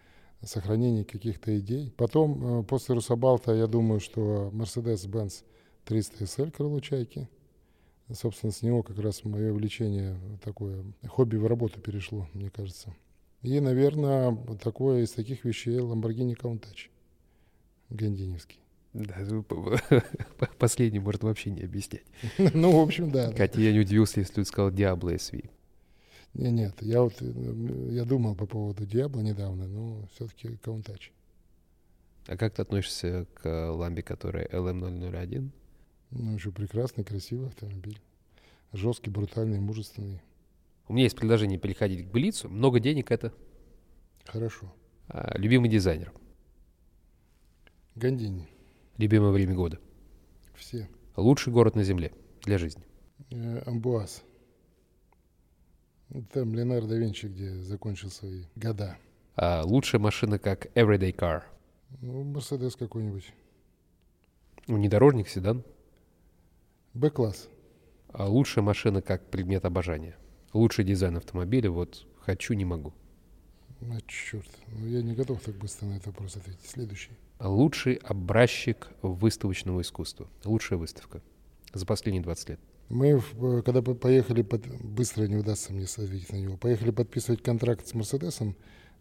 сохранении каких-то идей. Потом, э, после Русабалта, я думаю, что Mercedes-Benz 300 SL крыло чайки. Собственно, с него как раз мое увлечение такое, хобби в работу перешло, мне кажется. И, наверное, такое из таких вещей Lamborghini Countach, Гандиневский. Да, <laughs> последний может вообще не объяснять. <laughs> Ну, в общем, да. Хотя я не удивился, если ты сказал Diablo SV. Не, нет, я вот я думал по поводу Диабло недавно, но все-таки Countach. А как ты относишься к ламбе, которая LM001? Ну, еще прекрасный, красивый автомобиль. Жесткий, брутальный, мужественный. У меня есть предложение переходить к Блицу. Много денег это? Хорошо. А, любимый дизайнер? Гандини. Любимое время года? Все. Лучший город на Земле для жизни? Э, Амбуаз. Там Леонардо да Винчи, где закончил свои года. А лучшая машина как everyday car? Ну, Мерседес какой-нибудь. Внедорожник, седан? Б-класс. А лучшая машина как предмет обожания? Лучший дизайн автомобиля, вот хочу, не могу. А черт, ну я не готов так быстро на этот вопрос ответить. Следующий. Лучший образчик выставочного искусства. Лучшая выставка за последние 20 лет. Мы, когда поехали, под... быстро не удастся мне ответить на него, поехали подписывать контракт с Мерседесом,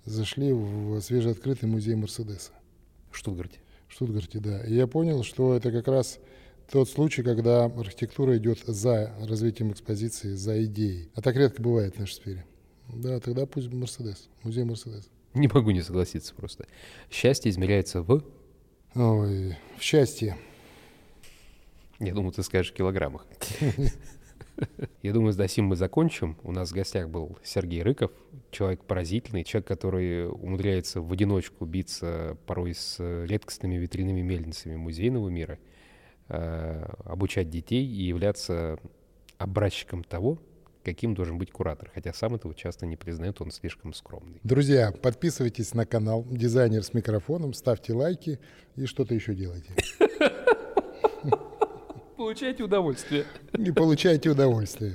зашли в свежеоткрытый музей Мерседеса. В Штутгарте. В Штутгарте, да. И я понял, что это как раз тот случай, когда архитектура идет за развитием экспозиции, за идеей. А так редко бывает в нашей сфере. Да, тогда пусть Мерседес, музей Мерседес. Не могу не согласиться просто. Счастье измеряется в... Ой, в счастье. Я думаю, ты скажешь в килограммах. Я думаю, с Дасим мы закончим. У нас в гостях был Сергей Рыков, человек поразительный, человек, который умудряется в одиночку биться порой с редкостными ветряными мельницами музейного мира — обучать детей и являться образчиком того, каким должен быть куратор. Хотя сам этого часто не признает, он слишком скромный. Друзья, подписывайтесь на канал «Дизайнер с микрофоном», ставьте лайки и что-то еще делайте. Получайте удовольствие. И получайте удовольствие.